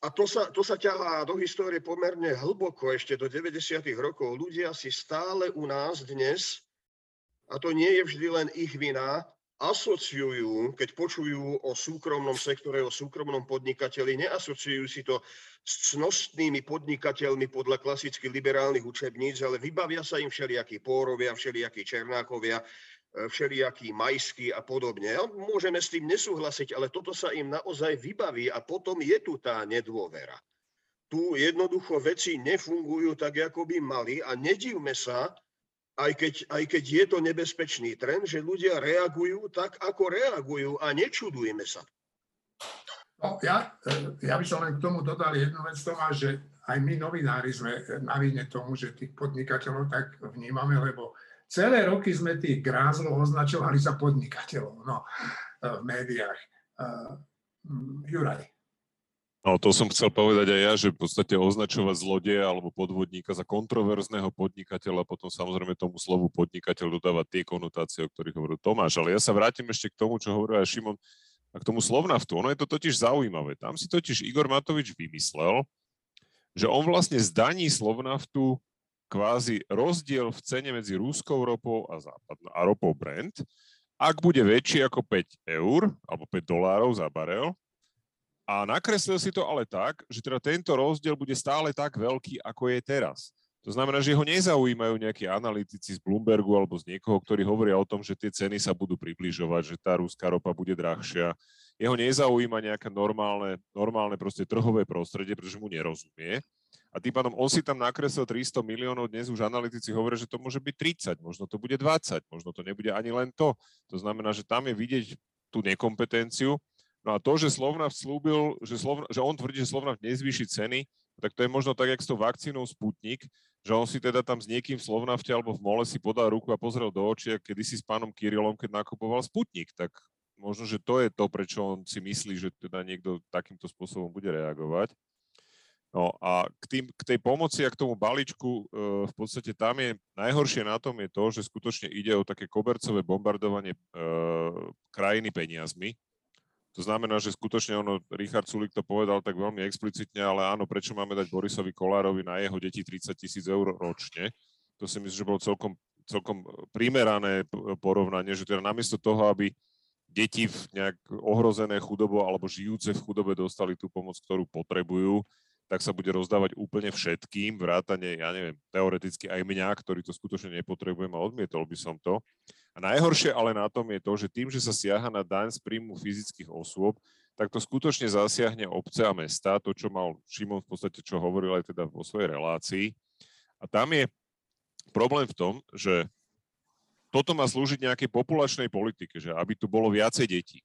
a to sa, to sa ťahá do histórie pomerne hlboko ešte do 90. rokov. Ľudia si stále u nás dnes, a to nie je vždy len ich vina, asociujú, keď počujú o súkromnom sektore, o súkromnom podnikateľi, neasociujú si to s cnostnými podnikateľmi podľa klasických liberálnych učebníc, ale vybavia sa im všelijakí pórovia, všelijakí černákovia, E, všelijaký majský a podobne. Môžeme s tým nesúhlasiť, ale toto sa im naozaj vybaví a potom je tu tá nedôvera. Tu jednoducho veci nefungujú tak, ako by mali a nedivme sa, aj keď, aj keď je to nebezpečný trend, že ľudia reagujú tak, ako reagujú a nečudujeme sa. No, ja, e, ja by som len k tomu dodal jednu vec, Tomáš, že aj my novinári sme na vine tomu, že tých podnikateľov tak vnímame, lebo Celé roky sme tých grázlov označovali za podnikateľov no, v médiách. Mm, Juraj. No to som chcel povedať aj ja, že v podstate označovať zlodeja alebo podvodníka za kontroverzného podnikateľa, potom samozrejme tomu slovu podnikateľ dodávať tie konotácie, o ktorých hovoril Tomáš. Ale ja sa vrátim ešte k tomu, čo hovoril aj Šimon, a k tomu slovnaftu. Ono je to totiž zaujímavé. Tam si totiž Igor Matovič vymyslel, že on vlastne zdaní slovnaftu kvázi rozdiel v cene medzi rúskou ropou a, západnou, a ropou Brent, ak bude väčší ako 5 eur alebo 5 dolárov za barel, a nakreslil si to ale tak, že teda tento rozdiel bude stále tak veľký, ako je teraz. To znamená, že ho nezaujímajú nejakí analytici z Bloombergu alebo z niekoho, ktorí hovoria o tom, že tie ceny sa budú približovať, že tá rúská ropa bude drahšia. Jeho nezaujíma nejaké normálne, normálne proste trhové prostredie, pretože mu nerozumie a tým pádom on si tam nakreslil 300 miliónov, dnes už analytici hovoria, že to môže byť 30, možno to bude 20, možno to nebude ani len to. To znamená, že tam je vidieť tú nekompetenciu. No a to, že Slovnaft slúbil, že, Slovna, že on tvrdí, že Slovnaft nezvýši ceny, tak to je možno tak, jak s tou vakcínou Sputnik, že on si teda tam s niekým v Slovnafte alebo v mole si podal ruku a pozrel do očí, kedy si s pánom Kirilom, keď nakupoval Sputnik. Tak možno, že to je to, prečo on si myslí, že teda niekto takýmto spôsobom bude reagovať. No a k, tým, k tej pomoci a k tomu balíčku, e, v podstate tam je, najhoršie na tom je to, že skutočne ide o také kobercové bombardovanie e, krajiny peniazmi. To znamená, že skutočne ono, Richard Sulik to povedal tak veľmi explicitne, ale áno, prečo máme dať Borisovi Kolárovi na jeho deti 30 tisíc eur ročne? To si myslím, že bolo celkom, celkom primerané porovnanie, že teda namiesto toho, aby deti v nejak ohrozené chudobou alebo žijúce v chudobe dostali tú pomoc, ktorú potrebujú, tak sa bude rozdávať úplne všetkým, vrátane, ja neviem, teoreticky aj mňa, ktorý to skutočne nepotrebujem a odmietol by som to. A najhoršie ale na tom je to, že tým, že sa siaha na daň z príjmu fyzických osôb, tak to skutočne zasiahne obce a mesta, to, čo mal Šimon v podstate, čo hovoril aj teda vo svojej relácii. A tam je problém v tom, že toto má slúžiť nejakej populačnej politike, že aby tu bolo viacej detí.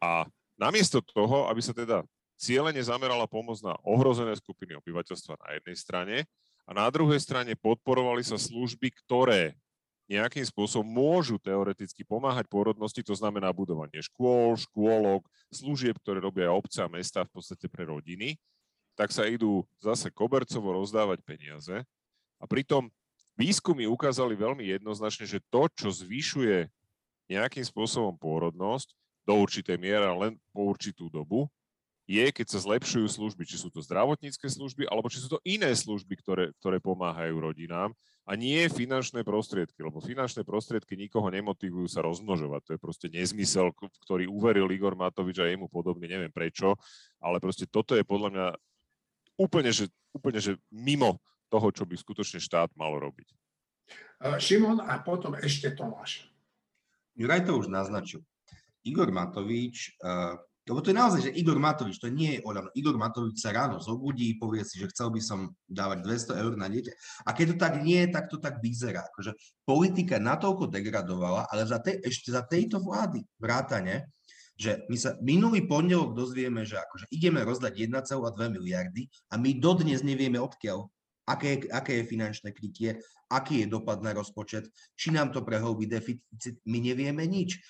A namiesto toho, aby sa teda cieľene zamerala pomoc na ohrozené skupiny obyvateľstva na jednej strane a na druhej strane podporovali sa služby, ktoré nejakým spôsobom môžu teoreticky pomáhať pôrodnosti, to znamená budovanie škôl, škôlok, služieb, ktoré robia obce a mesta v podstate pre rodiny, tak sa idú zase kobercovo rozdávať peniaze. A pritom výskumy ukázali veľmi jednoznačne, že to, čo zvyšuje nejakým spôsobom pôrodnosť, do určitej miery, len po určitú dobu, je, keď sa zlepšujú služby, či sú to zdravotnícke služby, alebo či sú to iné služby, ktoré, ktoré pomáhajú rodinám a nie finančné prostriedky, lebo finančné prostriedky nikoho nemotivujú sa rozmnožovať. To je proste nezmysel, v ktorý uveril Igor Matovič a jemu podobne, neviem prečo, ale proste toto je podľa mňa úplne, že, úplne, že mimo toho, čo by skutočne štát mal robiť. Šimon a potom ešte Tomáš. Juraj to už naznačil. Igor Matovič lebo to je naozaj, že Igor Matovič, to nie je Oľano. Igor Matovič sa ráno zobudí, povie si, že chcel by som dávať 200 eur na dieťa. A keď to tak nie je, tak to tak vyzerá. Akože politika natoľko degradovala, ale za te, ešte za tejto vlády vrátane, že my sa minulý pondelok dozvieme, že akože ideme rozdať 1,2 miliardy a my dodnes nevieme odkiaľ, aké, aké je finančné krytie, aký je dopad na rozpočet, či nám to prehlbí deficit, my nevieme nič.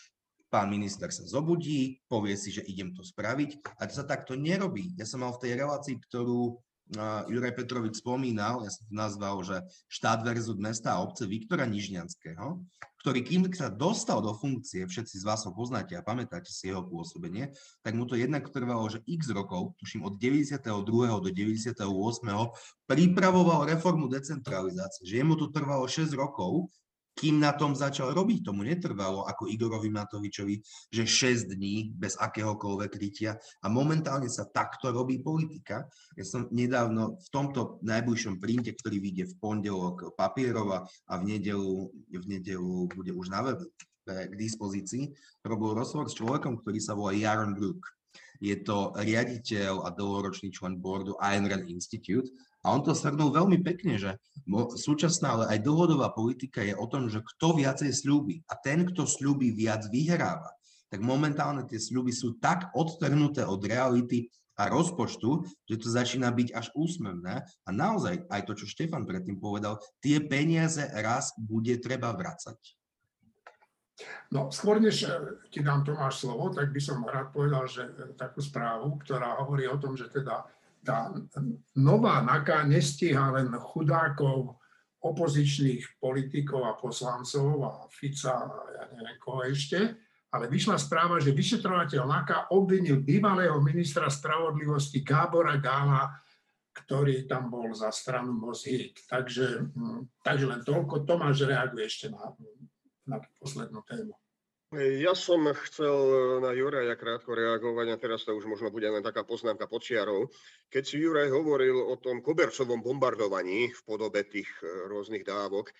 Pán minister sa zobudí, povie si, že idem to spraviť a to sa takto nerobí. Ja som mal v tej relácii, ktorú Juraj Petrovič spomínal, ja som to nazval, že štát versus mesta a obce Viktora Nižňanského, ktorý kým sa dostal do funkcie, všetci z vás ho poznáte a pamätáte si jeho pôsobenie, tak mu to jednak trvalo, že x rokov, tuším od 92. do 98. pripravoval reformu decentralizácie, že jemu to trvalo 6 rokov, kým na tom začal robiť. Tomu netrvalo ako Igorovi Matovičovi, že 6 dní bez akéhokoľvek krytia a momentálne sa takto robí politika. Ja som nedávno v tomto najbližšom printe, ktorý vyjde v pondelok papierova a v nedelu, v nedelu bude už na web k dispozícii, robil rozhovor s človekom, ktorý sa volá Jaron Brook. Je to riaditeľ a dlhoročný člen boardu Rand Institute a on to shrnul veľmi pekne, že súčasná, ale aj dlhodobá politika je o tom, že kto viacej slúbi a ten, kto slúbi viac, vyhráva. Tak momentálne tie sľuby sú tak odtrhnuté od reality a rozpočtu, že to začína byť až úsmevné. A naozaj, aj to, čo Štefan predtým povedal, tie peniaze raz bude treba vracať. No, skôr než eh, ti dám Tomáš slovo, tak by som rád povedal, že eh, takú správu, ktorá hovorí o tom, že teda tá nová NAKA nestíha len chudákov opozičných politikov a poslancov a Fica a ja neviem koho ešte, ale vyšla správa, že vyšetrovateľ NAKA obvinil bývalého ministra spravodlivosti Gábora Gála, ktorý tam bol za stranu Mozhit. Takže, hm, takže len toľko. Tomáš reaguje ešte na, na poslednú tému. Ja som chcel na Juraja krátko reagovať a teraz to už možno bude len taká poznámka počiarov. Keď si Juraj hovoril o tom kobercovom bombardovaní v podobe tých e, rôznych dávok,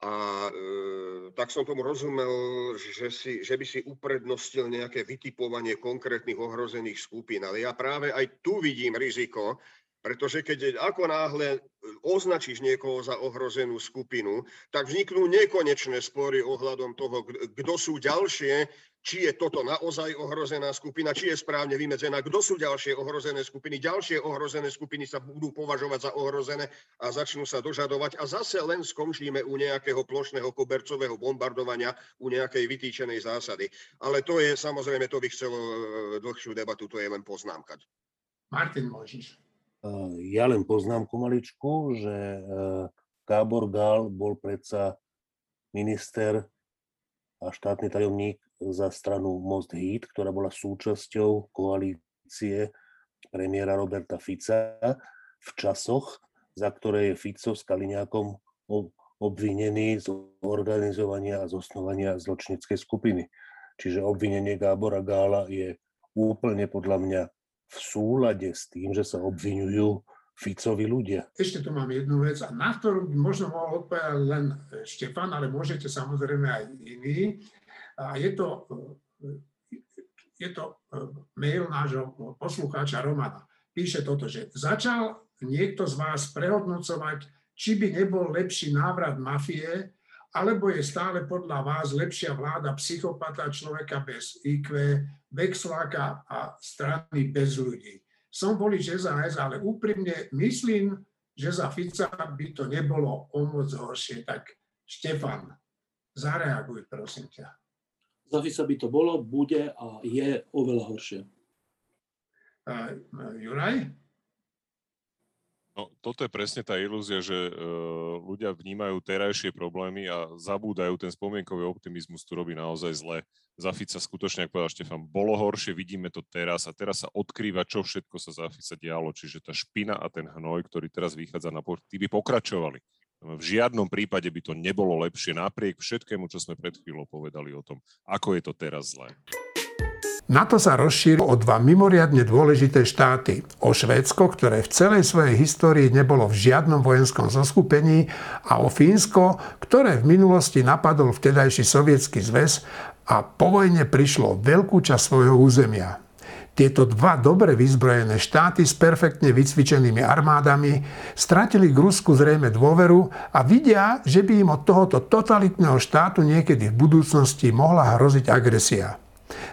a e, tak som tomu rozumel, že, si, že by si uprednostil nejaké vytipovanie konkrétnych ohrozených skupín. Ale ja práve aj tu vidím riziko, pretože keď ako náhle označíš niekoho za ohrozenú skupinu, tak vzniknú nekonečné spory ohľadom toho, kto sú ďalšie, či je toto naozaj ohrozená skupina, či je správne vymedzená, kto sú ďalšie ohrozené skupiny. Ďalšie ohrozené skupiny sa budú považovať za ohrozené a začnú sa dožadovať a zase len skončíme u nejakého plošného kobercového bombardovania, u nejakej vytýčenej zásady. Ale to je, samozrejme, to by chcelo e, dlhšiu debatu, to je len poznámka. Martin Mojžiš. Eh, ja len poznámku maličku, že eh, Gábor Gál bol predsa minister a štátny tajomník za stranu Most Hit, ktorá bola súčasťou koalície premiéra Roberta Fica v časoch, za ktoré je Fico s Kaliňákom obvinený z organizovania a zosnovania zločnickej skupiny. Čiže obvinenie Gábora Gála je úplne podľa mňa v súlade s tým, že sa obvinujú Ficovi ľudia. Ešte tu mám jednu vec, a na ktorú možno mohol odpovedať len Štefan, ale môžete samozrejme aj iní. A je to, je to mail nášho poslucháča Romana. Píše toto, že začal niekto z vás prehodnocovať, či by nebol lepší návrat mafie, alebo je stále podľa vás lepšia vláda psychopata, človeka bez IQ, vexláka a strany bez ľudí. som volič SAS, ale úprimne myslím, že za Fica by to nebolo o moc horšie. Tak Štefan, zareaguj prosím ťa. Za Fica by to bolo, bude a je oveľa horšie. Uh, Juraj? No, toto je presne tá ilúzia, že uh, ľudia vnímajú terajšie problémy a zabúdajú ten spomienkový optimizmus, tu robí naozaj zle. Za Fica skutočne, ako povedal Štefan, bolo horšie, vidíme to teraz a teraz sa odkrýva, čo všetko sa za Fica dialo. Čiže tá špina a ten hnoj, ktorý teraz vychádza na povrch, tí by pokračovali. V žiadnom prípade by to nebolo lepšie napriek všetkému, čo sme pred chvíľou povedali o tom, ako je to teraz zlé. NATO sa rozšírilo o dva mimoriadne dôležité štáty. O Švédsko, ktoré v celej svojej histórii nebolo v žiadnom vojenskom zoskupení a o Fínsko, ktoré v minulosti napadol vtedajší sovietský zväz a po vojne prišlo veľkú časť svojho územia. Tieto dva dobre vyzbrojené štáty s perfektne vycvičenými armádami stratili k Rusku zrejme dôveru a vidia, že by im od tohoto totalitného štátu niekedy v budúcnosti mohla hroziť agresia.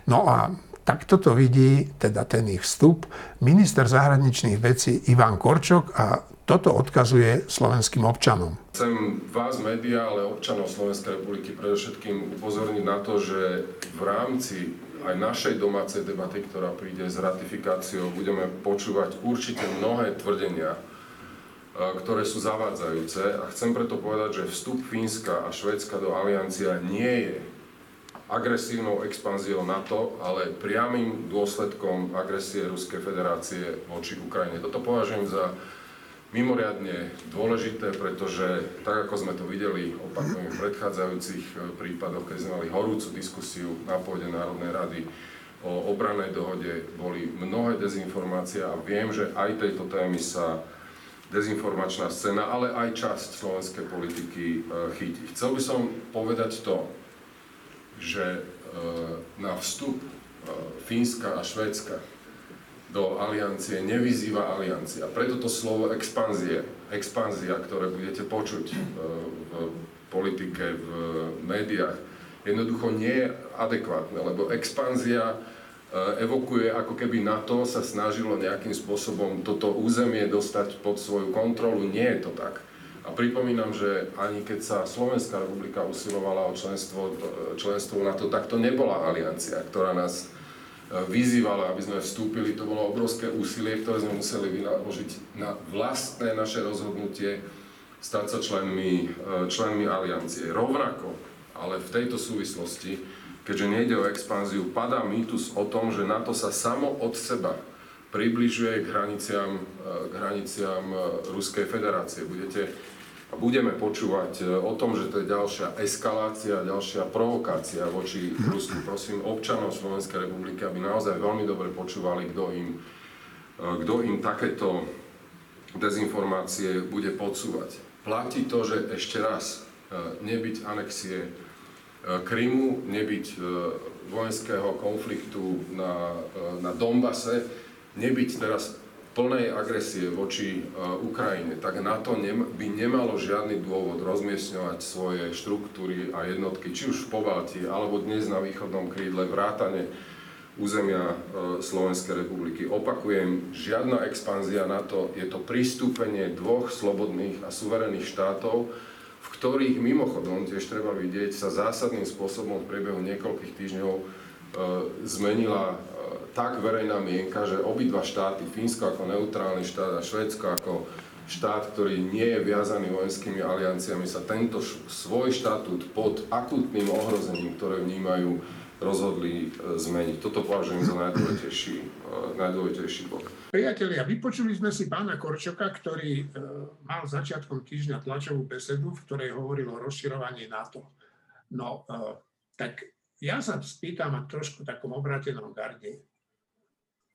No a Takto to vidí teda ten ich vstup minister zahraničných vecí Ivan Korčok a toto odkazuje slovenským občanom. Chcem vás, médiá, ale občanov Slovenskej republiky predovšetkým upozorniť na to, že v rámci aj našej domácej debaty, ktorá príde s ratifikáciou, budeme počúvať určite mnohé tvrdenia, e, ktoré sú zavádzajúce. A chcem preto povedať, že vstup Fínska a Švédska do aliancia nie je agresívnou expanziou NATO, ale priamým dôsledkom agresie Ruskej federácie voči Ukrajine. Toto považujem za mimoriadne dôležité, pretože tak ako sme to videli, opakujem, v predchádzajúcich e, prípadoch, keď sme mali horúcu diskusiu na pôde Národnej rady o obranej dohode, boli mnohé dezinformácie a viem, že aj tejto témy sa dezinformačná scéna, ale aj časť slovenskej politiky e, chytí. Chcel by som povedať to, že e, na vstup e, Fínska a Švédska do aliancie nevyzýva aliancia. Preto to slovo expanzie, expanzia, ktoré budete počuť e, v politike, v médiách, jednoducho nie je adekvátne, lebo expanzia evokuje, ako keby NATO sa snažilo nejakým spôsobom toto územie dostať pod svoju kontrolu. Nie je to tak. A pripomínam, že ani keď sa Slovenská republika usilovala o členstvo, členstvo na to, tak to nebola aliancia, ktorá nás e, vyzývala, aby sme vstúpili. To bolo obrovské úsilie, ktoré sme museli vynaložiť na vlastné naše rozhodnutie stať sa členmi, e, členmi aliancie. Rovnako, ale v tejto súvislosti, keďže nejde o expanziu, padá mýtus o tom, že NATO sa samo od seba približuje k hraniciam, e, k hraniciam Ruskej federácie. Budete a budeme počúvať e, o tom, že to je ďalšia eskalácia, ďalšia provokácia voči Rusku. Prosím občanov Slovenskej republiky, aby naozaj veľmi dobre počúvali, kto im, e, kto im takéto dezinformácie bude podsúvať. Platí to, že ešte raz e, nebyť anexie Krymu, nebyť vojenského konfliktu na, na Dombase, nebyť teraz plnej agresie voči e, Ukrajine, tak NATO by nemalo žiadny dôvod rozmiestňovať svoje štruktúry a jednotky, či už v Pobalti, alebo dnes na východnom krídle vrátane územia e, Slovenskej republiky. Opakujem, žiadna expanzia NATO, je to pristúpenie dvoch slobodných a suverených štátov, v ktorých mimochodom, tiež treba vidieť, sa zásadným spôsobom v priebehu niekoľkých týždňov e, zmenila tak verejná mienka, že obidva štáty, Fínsko ako neutrálny štát a Švédsko ako štát, ktorý nie je viazaný vojenskými alianciami, sa tento svoj štatút pod akútnym ohrozením, ktoré vnímajú, rozhodli e, zmeniť. Toto považujem za najdôležitejší, e, najdôležitejší bod. Priatelia, vypočuli sme si pána Korčoka, ktorý e, mal začiatkom týždňa tlačovú besedu, v ktorej hovoril o rozširovaní NATO. No, tak ja sa spýtam a trošku takom obratenom garde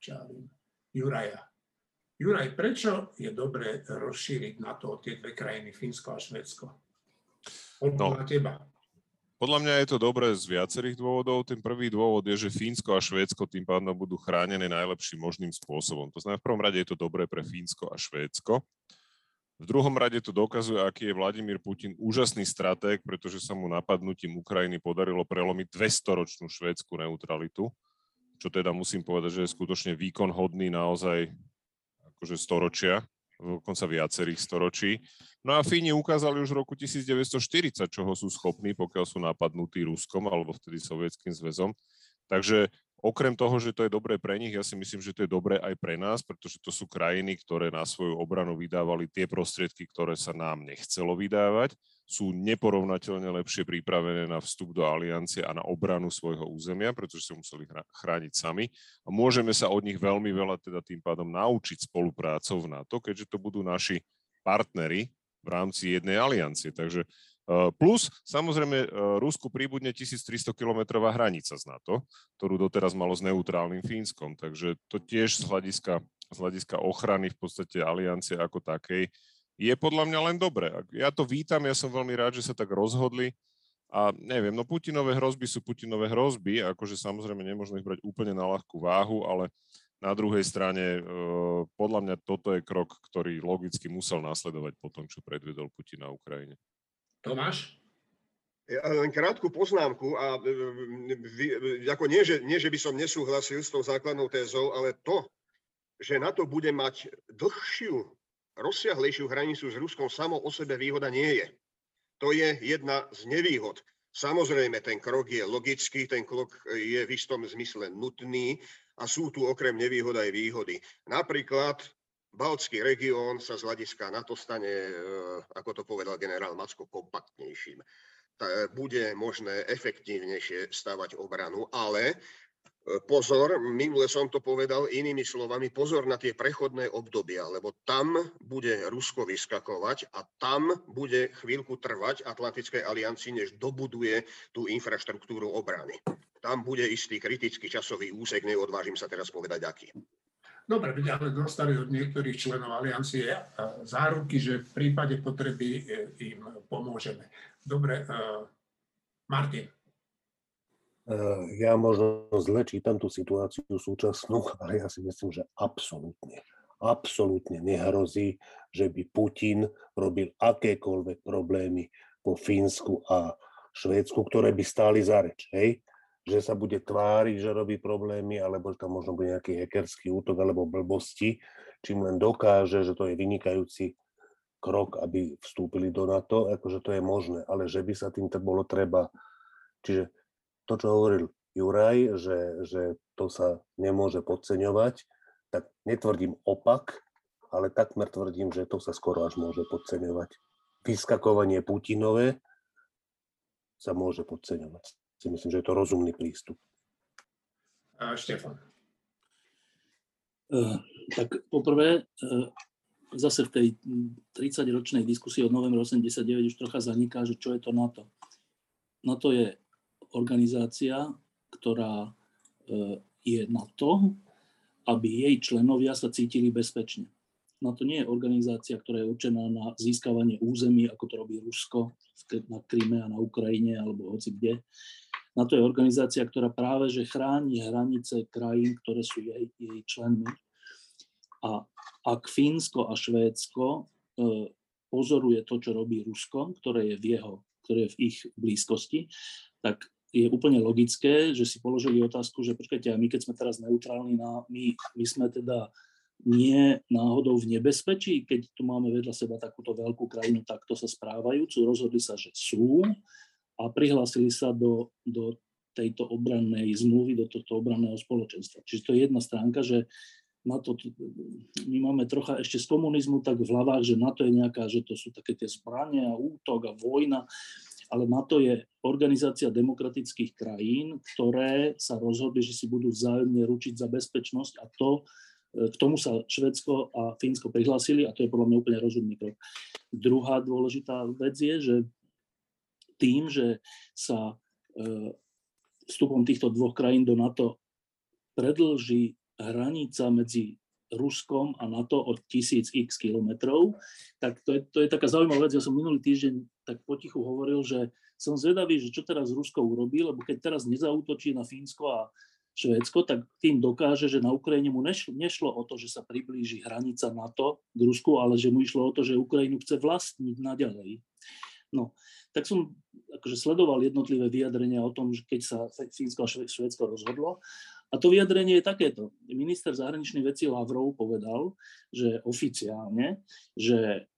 čo Juraja. Juraj, prečo je dobré rozšíriť na to tie dve krajiny, Fínsko a Švedsko? Podľa no, teba. Podľa mňa je to dobré z viacerých dôvodov. Ten prvý dôvod je, že Fínsko a Švédsko tým pádom budú chránené najlepším možným spôsobom. To znamená, v prvom rade je to dobré pre Fínsko a Švédsko. V druhom rade to dokazuje, aký je Vladimír Putin úžasný stratég, pretože sa mu napadnutím Ukrajiny podarilo prelomiť 200-ročnú švédsku neutralitu čo teda musím povedať, že je skutočne výkon hodný naozaj akože storočia, dokonca viacerých storočí. No a Fíni ukázali už v roku 1940, čoho sú schopní, pokiaľ sú napadnutí Ruskom alebo vtedy Sovietským zväzom. Takže okrem toho, že to je dobré pre nich, ja si myslím, že to je dobré aj pre nás, pretože to sú krajiny, ktoré na svoju obranu vydávali tie prostriedky, ktoré sa nám nechcelo vydávať sú neporovnateľne lepšie pripravené na vstup do aliancie a na obranu svojho územia, pretože sa museli chrániť sami. A môžeme sa od nich veľmi veľa teda tým pádom naučiť spoluprácou v NATO, keďže to budú naši partnery v rámci jednej aliancie. Takže e, plus, samozrejme, e, Rusku príbudne 1300 kilometrová hranica z NATO, ktorú doteraz malo s neutrálnym Fínskom. Takže to tiež z hľadiska, z hľadiska ochrany v podstate aliancie ako takej je podľa mňa len dobre. Ja to vítam, ja som veľmi rád, že sa tak rozhodli. A neviem, no Putinové hrozby sú Putinové hrozby, akože samozrejme nemôžno ich brať úplne na ľahkú váhu, ale na druhej strane podľa mňa toto je krok, ktorý logicky musel nasledovať po tom, čo predvedol Putin na Ukrajine. Tomáš? Ja len krátku poznámku a ako nie že, nie, že by som nesúhlasil s tou základnou tézou, ale to, že na to bude mať dlhšiu rozsiahlejšiu hranicu s Ruskom samo o sebe výhoda nie je. To je jedna z nevýhod. Samozrejme, ten krok je logický, ten krok je v istom zmysle nutný a sú tu okrem nevýhod aj výhody. Napríklad Baltský región sa z hľadiska NATO stane, e, ako to povedal generál Macko, kompaktnejším. Bude možné efektívnejšie stavať obranu, ale E, pozor, minule som to povedal inými slovami, pozor na tie prechodné obdobia, lebo tam bude Rusko vyskakovať a tam bude chvíľku trvať Atlantickej aliancii, než dobuduje tú infraštruktúru obrany. Tam bude istý kritický časový úsek, neodvážim sa teraz povedať aký. Dobre, ale dostali od niektorých členov aliancie e, záruky, že v prípade potreby e, im pomôžeme. Dobre, Martin. Eh, ja možno zle čítam tú situáciu súčasnú, ale ja si myslím, že absolútne, absolútne nehrozí, že by Putin robil akékoľvek problémy po Fínsku a Švédsku, ktoré by stáli za reč, hej? Že sa bude tváriť, že robí problémy, alebo tam možno bude nejaký hackerský útok alebo blbosti, čím len dokáže, že to je vynikajúci krok, aby vstúpili do NATO, akože to je možné, ale že by sa tým bolo treba, čiže to, čo hovoril Juraj, že, že to sa nemôže podceňovať, tak netvrdím opak, ale takmer tvrdím, že to sa skoro až môže podceňovať. Vyskakovanie Putinové sa môže podceňovať. Si myslím, že je to rozumný prístup. A Štefan. Uh, tak poprvé, uh, zase v tej 30-ročnej diskusii od novembra 89 už trocha zaniká, že čo je to NATO. NATO je organizácia, ktorá e, je na to, aby jej členovia sa cítili bezpečne. Na to nie je organizácia, ktorá je určená na získavanie území, ako to robí Rusko na Kryme a na Ukrajine alebo hoci kde. Na to je organizácia, ktorá práve že chráni hranice krajín, ktoré sú jej, jej členmi. A ak Fínsko a Švédsko e, pozoruje to, čo robí Rusko, ktoré je v jeho, ktoré je v ich blízkosti, tak je úplne logické, že si položili otázku, že počkajte, a my keď sme teraz neutrálni, na, my, my sme teda nie náhodou v nebezpečí, keď tu máme vedľa seba takúto veľkú krajinu, takto sa správajúcu, rozhodli sa, že sú a prihlásili sa do, do tejto obrannej zmluvy, do tohto obranného spoločenstva. Čiže to je jedna stránka, že na to, my máme trocha ešte z komunizmu tak v hlavách, že na to je nejaká, že to sú také tie zbranie a útok a vojna ale NATO je organizácia demokratických krajín, ktoré sa rozhodli, že si budú vzájomne ručiť za bezpečnosť a to, e, k tomu sa Švedsko a Fínsko prihlásili a to je podľa mňa úplne rozumný krok. Druhá dôležitá vec je, že tým, že sa e, vstupom týchto dvoch krajín do NATO predlží hranica medzi Ruskom a NATO od 1000 x kilometrov, tak to je, to je taká zaujímavá vec. Ja som minulý týždeň tak potichu hovoril, že som zvedavý, že čo teraz Rusko urobí, lebo keď teraz nezautočí na Fínsko a Švédsko, tak tým dokáže, že na Ukrajine mu nešlo, nešlo o to, že sa priblíži hranica NATO k Rusku, ale že mu išlo o to, že Ukrajinu chce vlastniť naďalej. No, tak som akože sledoval jednotlivé vyjadrenia o tom, keď sa Fínsko a Švédsko rozhodlo A to vyjadrenie je takéto. Minister zahraničných vecí Lavrov povedal, že oficiálne, že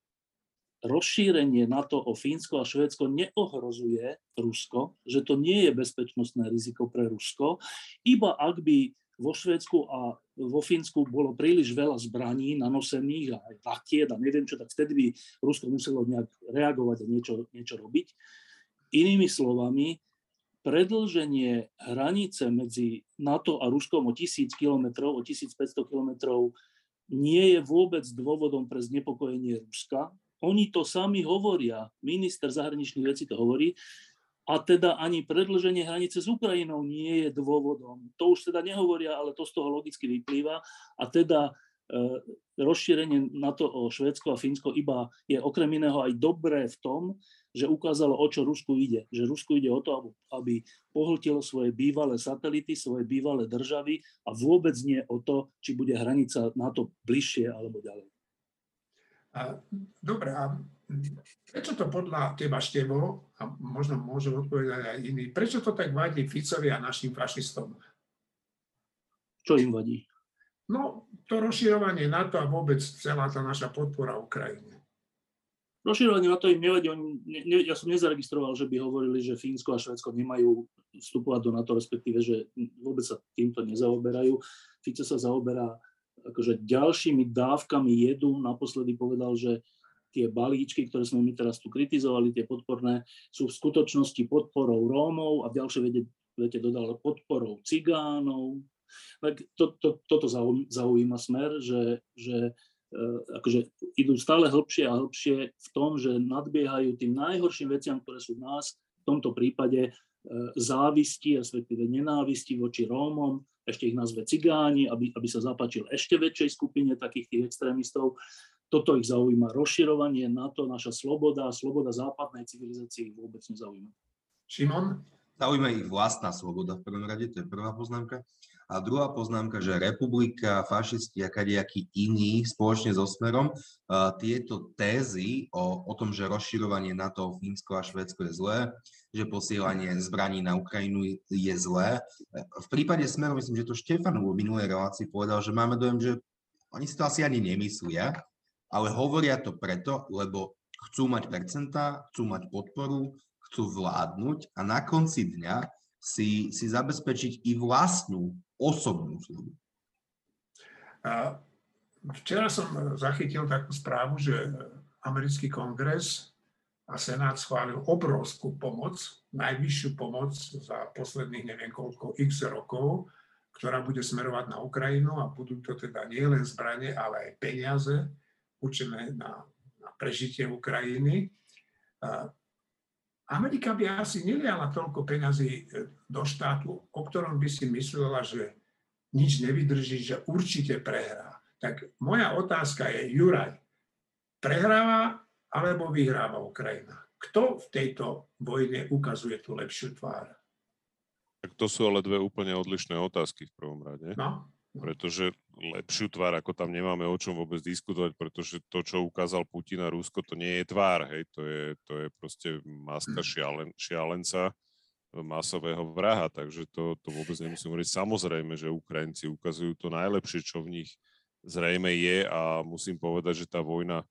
rozšírenie NATO o Fínsko a Švédsko neohrozuje Rusko, že to nie je bezpečnostné riziko pre Rusko, iba ak by vo Švédsku a vo Fínsku bolo príliš veľa zbraní nanosených a aj rakiet a neviem čo, tak vtedy by Rusko muselo nejak reagovať a niečo, niečo robiť. Inými slovami, predlženie hranice medzi NATO a Ruskom o 1000 km, o 1500 km nie je vôbec dôvodom pre znepokojenie Ruska. Oni to sami hovoria, minister zahraničných vecí to hovorí, a teda ani predlženie hranice s Ukrajinou nie je dôvodom. To už teda nehovoria, ale to z toho logicky vyplýva. A teda e, rozšírenie NATO o Švédsko a Fínsko iba je okrem iného aj dobré v tom, že ukázalo, o čo Rusku ide. Že Rusku ide o to, aby pohltilo svoje bývalé satelity, svoje bývalé državy a vôbec nie o to, či bude hranica NATO bližšie alebo ďalej. Dobre, a prečo to podľa teba, Števo, a možno môžu odpovedať aj iní, prečo to tak vadí Ficovi a našim fašistom? Čo im vadí? No, to rozširovanie NATO a vôbec celá tá naša podpora Ukrajine. Rozširovanie NATO im nevadí. Oni, ne, ja som nezaregistroval, že by hovorili, že Fínsko a Švedsko nemajú vstupovať do NATO, respektíve, že vôbec sa týmto nezaoberajú. Fico sa zaoberá akože ďalšími dávkami jedu. Naposledy povedal, že tie balíčky, ktoré sme my teraz tu kritizovali, tie podporné, sú v skutočnosti podporou Rómov a v ďalšej vede, vete dodal podporou cigánov. Tak to, to, toto zaujíma smer, že, že e, akože idú stále hlbšie a hlbšie v tom, že nadbiehajú tým najhorším veciam, ktoré sú v nás, v tomto prípade závisti, respektíve nenávisti voči Rómom, ešte ich nazve cigáni, aby, aby sa zapáčil ešte väčšej skupine takých tých extrémistov. Toto ich zaujíma. Rozširovanie NATO, naša sloboda, sloboda západnej civilizácie ich vôbec nezaujíma. Šimon? Zaujíma ich vlastná sloboda v prvom rade, to je prvá poznámka. A druhá poznámka, že republika, fašisti a kadejakí iní spoločne so Smerom uh, tieto tézy o, o tom, že rozširovanie NATO, Fínsko a Švédsko je zlé, že posielanie zbraní na Ukrajinu je zlé. V prípade Smeru, myslím, že to Štefan v minulej relácii povedal, že máme dojem, že oni si to asi ani nemyslia, ale hovoria to preto, lebo chcú mať percentá, chcú mať podporu, chcú vládnuť a na konci dňa si, si zabezpečiť i vlastnú osobnú službu. Včera som zachytil takú správu, že americký kongres a Senát schválil obrovskú pomoc, najvyššiu pomoc za posledných neviem koľko x rokov, ktorá bude smerovať na Ukrajinu a budú to teda nielen zbranie, ale aj peniaze určené na, na prežitie Ukrajiny. Amerika by asi neliala toľko peňazí e, do štátu, o ktorom by si myslela, že nič nevydrží, že určite prehrá. Tak moja otázka je, Juraj, prehráva alebo vyhráva Ukrajina? Kto v tejto vojne ukazuje tú lepšiu tvár? Tak to sú ale dve úplne odlišné otázky v prvom rade. No. Pretože lepšiu tvár, ako tam nemáme o čom vôbec diskutovať, pretože to, čo ukázal Putin a Rusko, to nie je tvár, hej, to je, to je proste maska hm. šialen, šialenca, masového vraha, takže to, to vôbec nemusím hovoriť. Samozrejme, že Ukrajinci ukazujú to najlepšie, čo v nich zrejme je a musím povedať, že tá vojna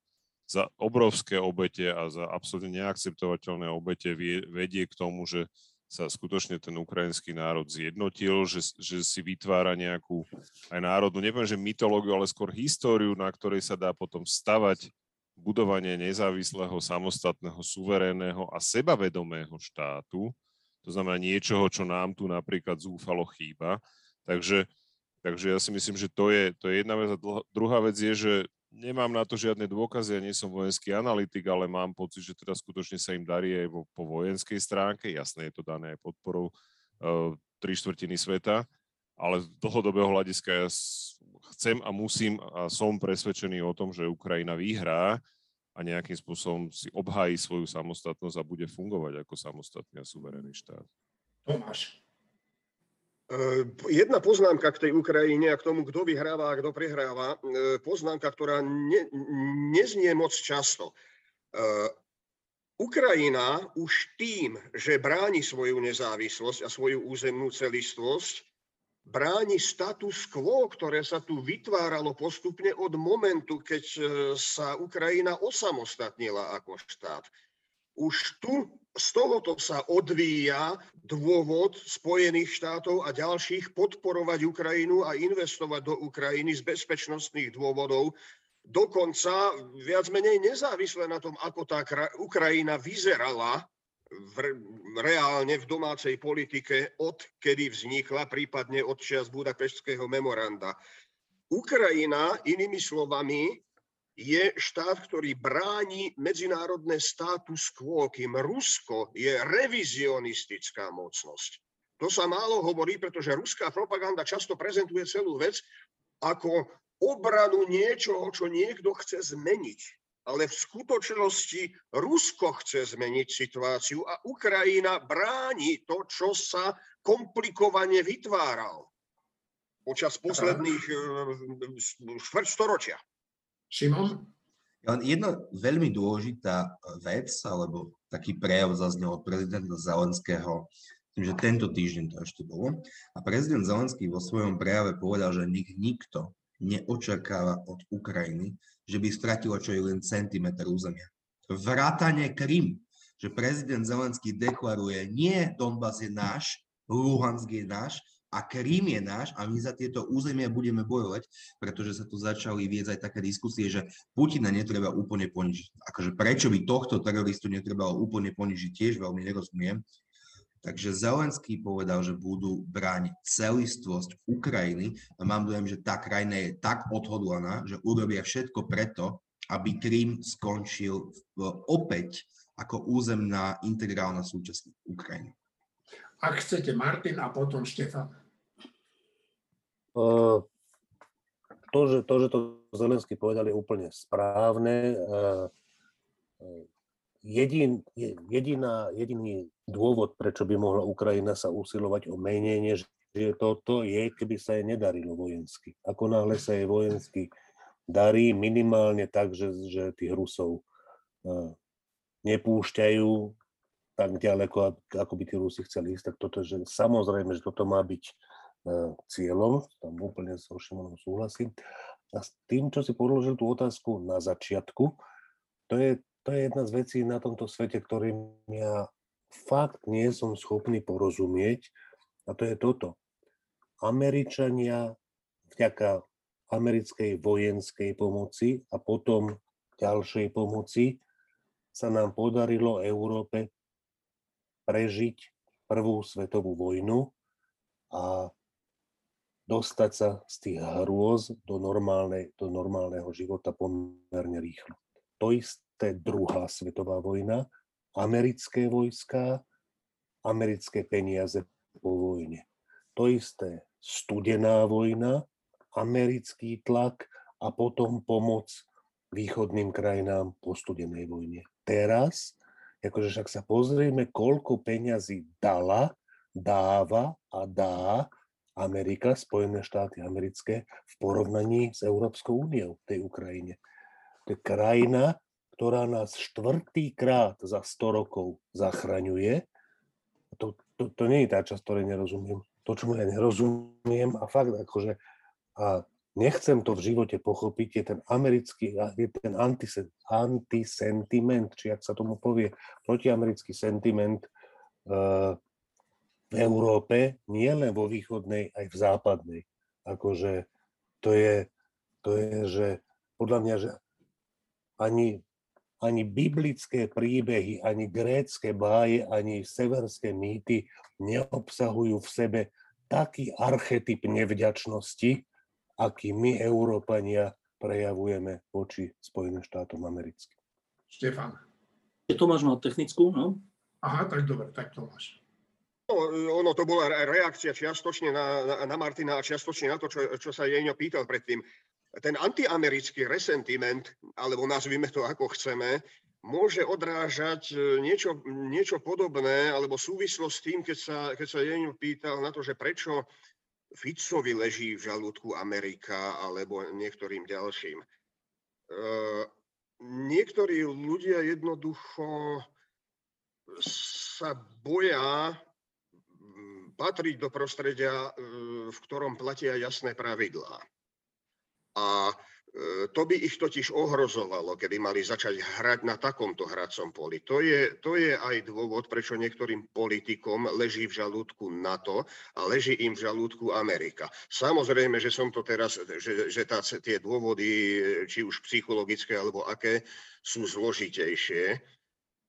za obrovské obete a za absolútne neakceptovateľné obete vedie k tomu, že sa skutočne ten ukrajinský národ zjednotil, že, že si vytvára nejakú aj národnú, neviem, že mytológiu, ale skôr históriu, na ktorej sa dá potom stavať budovanie nezávislého, samostatného, suverénneho a sebavedomého štátu. To znamená niečoho, čo nám tu napríklad zúfalo chýba. Takže, takže ja si myslím, že to je, to je jedna vec. A druhá vec je, že nemám na to žiadne dôkazy, ja nie som vojenský analytik, ale mám pocit, že teda skutočne sa im darí aj vo, po vojenskej stránke. Jasné je to dané aj podporou uh, tri štvrtiny sveta, ale z dlhodobého hľadiska ja chcem a musím a som presvedčený o tom, že Ukrajina vyhrá a nejakým spôsobom si obhájí svoju samostatnosť a bude fungovať ako samostatný a suverénny štát. Tomáš. E, jedna poznámka k tej Ukrajine a k tomu, kto vyhráva a kto prehráva. E, poznámka, ktorá ne, neznie moc často. E, Ukrajina už tým, že bráni svoju nezávislosť a svoju územnú celistvosť, bráni status quo, ktoré sa tu vytváralo postupne od momentu, keď sa Ukrajina osamostatnila ako štát. Už tu z tohoto sa odvíja dôvod Spojených štátov a ďalších podporovať Ukrajinu a investovať do Ukrajiny z bezpečnostných dôvodov, dokonca viac menej nezávisle na tom, ako tá Ukrajina vyzerala v, reálne v domácej politike, od kedy vznikla, prípadne od čias Budapešského memoranda. Ukrajina, inými slovami, je štát, ktorý bráni medzinárodné status quo, kým Rusko je revizionistická mocnosť. To sa málo hovorí, pretože ruská propaganda často prezentuje celú vec ako obranu niečoho, čo niekto chce zmeniť ale v skutočnosti Rusko chce zmeniť situáciu a Ukrajina bráni to, čo sa komplikovane vytváral počas posledných eh, štvrť storočia. Šimon? Jedna veľmi dôležitá vec, alebo taký prejav zaznel od prezidenta Zelenského, tým, že tento týždeň to ešte bolo. A prezident Zelenský vo svojom prejave povedal, že nik, nikto neočakáva od Ukrajiny, že by stratilo čo je len centimetr územia. Vrátanie Krym, že prezident Zelenský deklaruje, nie Donbass je náš, Luhansk je náš a Krím je náš a my za tieto územia budeme bojovať, pretože sa tu začali viesť aj také diskusie, že Putina netreba úplne ponižiť. Akože prečo by tohto teroristu netrebalo úplne ponižiť, tiež veľmi nerozumiem. Takže Zelenský povedal, že budú brániť celistvosť Ukrajiny a mám dojem, že tá krajina je tak odhodlaná, že urobia všetko preto, aby Krím skončil opäť ako územná integrálna súčasť Ukrajiny. Ak chcete Martin a potom Štefan. Uh, to, že, to, že to Zelenský povedal, je úplne správne. Uh, jedin, jediná, jediný dôvod, prečo by mohla Ukrajina sa usilovať o menenie, že toto je, keby sa jej nedarilo vojensky. Ako náhle sa jej vojensky darí minimálne tak, že, že tých Rusov nepúšťajú tak ďaleko, ako by tí Rusi chceli ísť, tak toto, že samozrejme, že toto má byť cieľom, tam úplne so Šimonom súhlasím. A s tým, čo si položil tú otázku na začiatku, to je to je jedna z vecí na tomto svete, ktorým ja fakt nie som schopný porozumieť. A to je toto. Američania vďaka americkej vojenskej pomoci a potom ďalšej pomoci sa nám podarilo Európe prežiť prvú svetovú vojnu a dostať sa z tých hrôz do, normálnej, do normálneho života pomerne rýchlo. To isté druhá svetová vojna, americké vojska, americké peniaze po vojne. To isté studená vojna, americký tlak a potom pomoc východným krajinám po studenej vojne. Teraz, akože však sa pozrieme, koľko peňazí dala, dáva a dá Amerika, Spojené štáty americké v porovnaní s Európskou úniou v tej Ukrajine. To je krajina, ktorá nás štvrtýkrát za 100 rokov zachraňuje. To, to, to nie je tá časť, ktorej nerozumiem. To, čo ja nerozumiem a fakt akože a nechcem to v živote pochopiť, je ten americký, je ten antisentiment, či ak sa tomu povie, protiamerický sentiment uh, v Európe, nie len vo východnej, aj v západnej. Akože to je, to je, že podľa mňa, že ani ani biblické príbehy, ani grécké báje, ani severské mýty neobsahujú v sebe taký archetyp nevďačnosti, aký my, Európania, prejavujeme voči Spojeným štátom americkým. Štefan. Tomáš má technickú, no? Aha, tak dobre, tak Tomáš. No, ono to bola reakcia čiastočne na, na, na Martina a čiastočne na to, čo, čo sa Jeňo pýtal predtým ten antiamerický resentiment, alebo nazvime to ako chceme, môže odrážať e, niečo, niečo podobné, alebo súvislosť s tým, keď sa, keď sa Jeňo pýtal na to, že prečo Ficovi leží v žalúdku Amerika alebo niektorým ďalším. E, niektorí ľudia jednoducho sa boja patriť do prostredia, v ktorom platia jasné pravidlá. A E, to by ich totiž ohrozovalo, keby mali začať hrať na takomto hracom poli. To je, to je aj dôvod, prečo niektorým politikom leží v žalúdku NATO a leží im v žalúdku Amerika. Samozrejme, že som to teraz, že, že tá, tie dôvody, či už psychologické alebo aké, sú zložitejšie,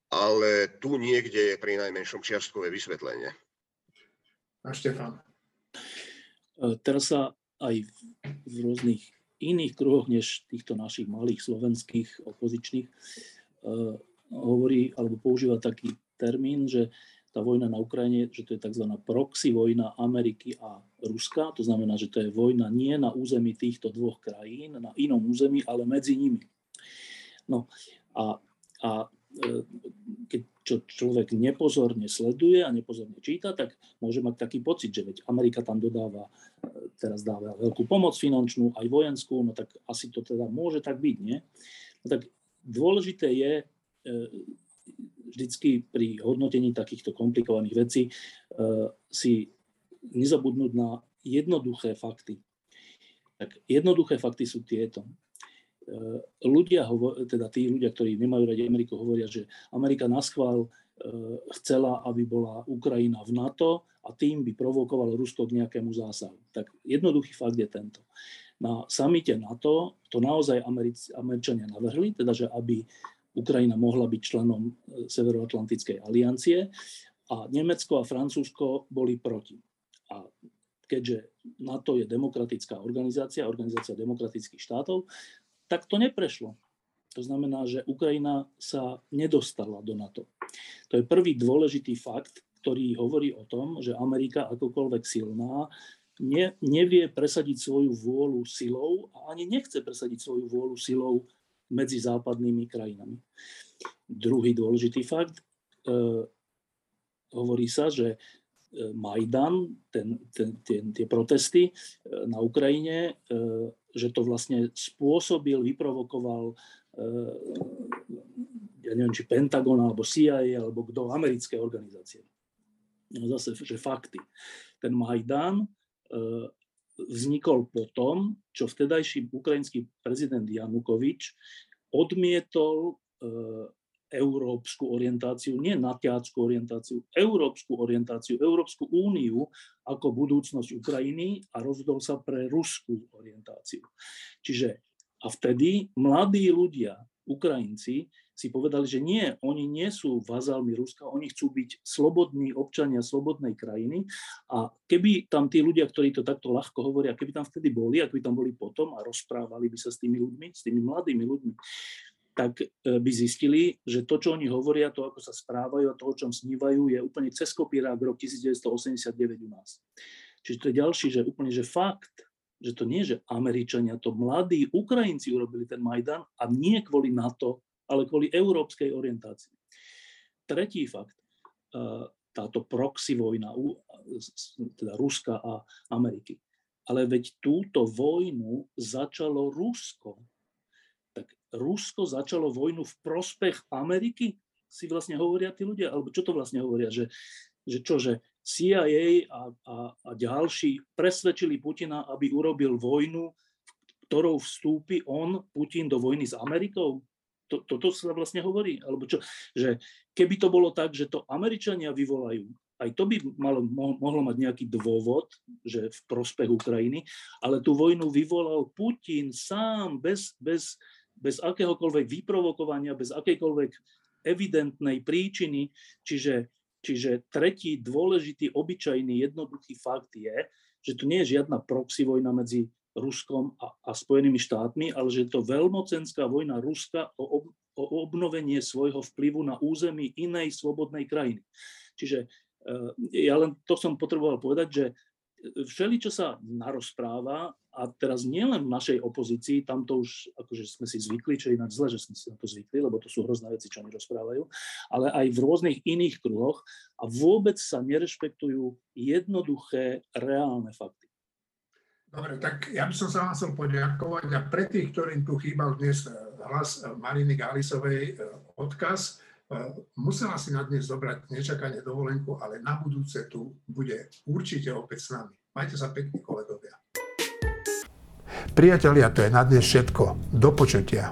ale tu niekde je pri najmenšom čiastkové vysvetlenie. A Štefan. E, teraz sa aj v rôznych iných kruhoch než týchto našich malých slovenských opozičných uh, hovorí alebo používa taký termín, že tá vojna na Ukrajine, že to je tzv. proxy vojna Ameriky a Ruska. To znamená, že to je vojna nie na území týchto dvoch krajín, na inom území, ale medzi nimi. No a, a e, keď čo človek nepozorne sleduje a nepozorne číta, tak môže mať taký pocit, že veď Amerika tam dodáva teraz dáva veľkú pomoc finančnú, aj vojenskú, no tak asi to teda môže tak byť, nie? No tak dôležité je e, vždycky pri hodnotení takýchto komplikovaných vecí e, si nezabudnúť na jednoduché fakty. Tak jednoduché fakty sú tieto. E, ľudia, teda tí ľudia, ktorí nemajú radi Ameriku, hovoria, že Amerika na schvál chcela, aby bola Ukrajina v NATO a tým by provokoval Rusko k nejakému zásahu. Tak jednoduchý fakt je tento. Na samite NATO to naozaj Americ- Američania navrhli, teda že aby Ukrajina mohla byť členom e, Severoatlantickej aliancie a Nemecko a Francúzsko boli proti. A keďže NATO je demokratická organizácia, organizácia demokratických štátov, tak to neprešlo. To znamená, že Ukrajina sa nedostala do NATO. To je prvý dôležitý fakt, ktorý hovorí o tom, že Amerika akokoľvek silná ne, nevie presadiť svoju vôľu silou a ani nechce presadiť svoju vôľu silou medzi západnými krajinami. Druhý dôležitý fakt, e, hovorí sa, že Majdan, ten, ten, ten, tie protesty e, na Ukrajine, e, že to vlastne spôsobil, vyprovokoval ja neviem, či Pentagon, alebo CIA, alebo kto, americké organizácie no zase, že fakty. Ten Majdan e, vznikol po tom, čo vtedajší ukrajinský prezident Janukovič odmietol e, európsku orientáciu, nie natiackú orientáciu, európsku orientáciu, Európsku úniu ako budúcnosť Ukrajiny a rozhodol sa pre ruskú orientáciu. Čiže a vtedy mladí ľudia, Ukrajinci, si povedali, že nie, oni nie sú vazálmi Ruska, oni chcú byť slobodní občania slobodnej krajiny a keby tam tí ľudia, ktorí to takto ľahko hovoria, keby tam vtedy boli, ak by tam boli potom a rozprávali by sa s tými ľuďmi, s tými mladými ľuďmi, tak e, by zistili, že to, čo oni hovoria, to, ako sa správajú a to, o čom snívajú, je úplne cez kopírák rok 1989 u nás. Čiže to je ďalší, že úplne, že fakt, že to nie, že Američania, to mladí Ukrajinci urobili ten Majdan a nie kvôli NATO, ale kvôli európskej orientácii. Tretí fakt, e, táto proxy vojna, teda Ruska a Ameriky. Ale veď túto vojnu začalo Rusko. Rusko začalo vojnu v prospech Ameriky? Si vlastne hovoria tí ľudia? Alebo čo to vlastne hovoria? Že, že čo, že CIA a, a, a ďalší presvedčili Putina, aby urobil vojnu, ktorou vstúpi on, Putin, do vojny s Amerikou? to, toto sa vlastne hovorí? Alebo čo? Že keby to bolo tak, že to Američania vyvolajú, aj to by malo, mohlo mať nejaký dôvod, že v prospech Ukrajiny, ale tú vojnu vyvolal Putin sám, bez, bez, bez akéhokoľvek vyprovokovania, bez akejkoľvek evidentnej príčiny. Čiže, čiže tretí dôležitý, obyčajný, jednoduchý fakt je, že tu nie je žiadna proxy vojna medzi Ruskom a, a Spojenými štátmi, ale že je to veľmocenská vojna Ruska o, ob, o obnovenie svojho vplyvu na území inej slobodnej krajiny. Čiže eh, ja len to som potreboval povedať, že všeli, čo sa narozpráva, a teraz nielen v našej opozícii, tam to už akože sme si zvykli, čo je ináč zle, že sme si na to zvykli, lebo to sú hrozné veci, čo oni rozprávajú, ale aj v rôznych iných kruhoch a vôbec sa nerešpektujú jednoduché, reálne fakty. Dobre, tak ja by som sa vám chcel poďakovať a pre tých, ktorým tu chýbal dnes hlas Mariny Gálisovej eh, odkaz, musela si na dnes zobrať nečakanie dovolenku, ale na budúce tu bude určite opäť s nami. Majte sa pekní kolegovia. Priatelia, to je na dnes všetko. Do počutia.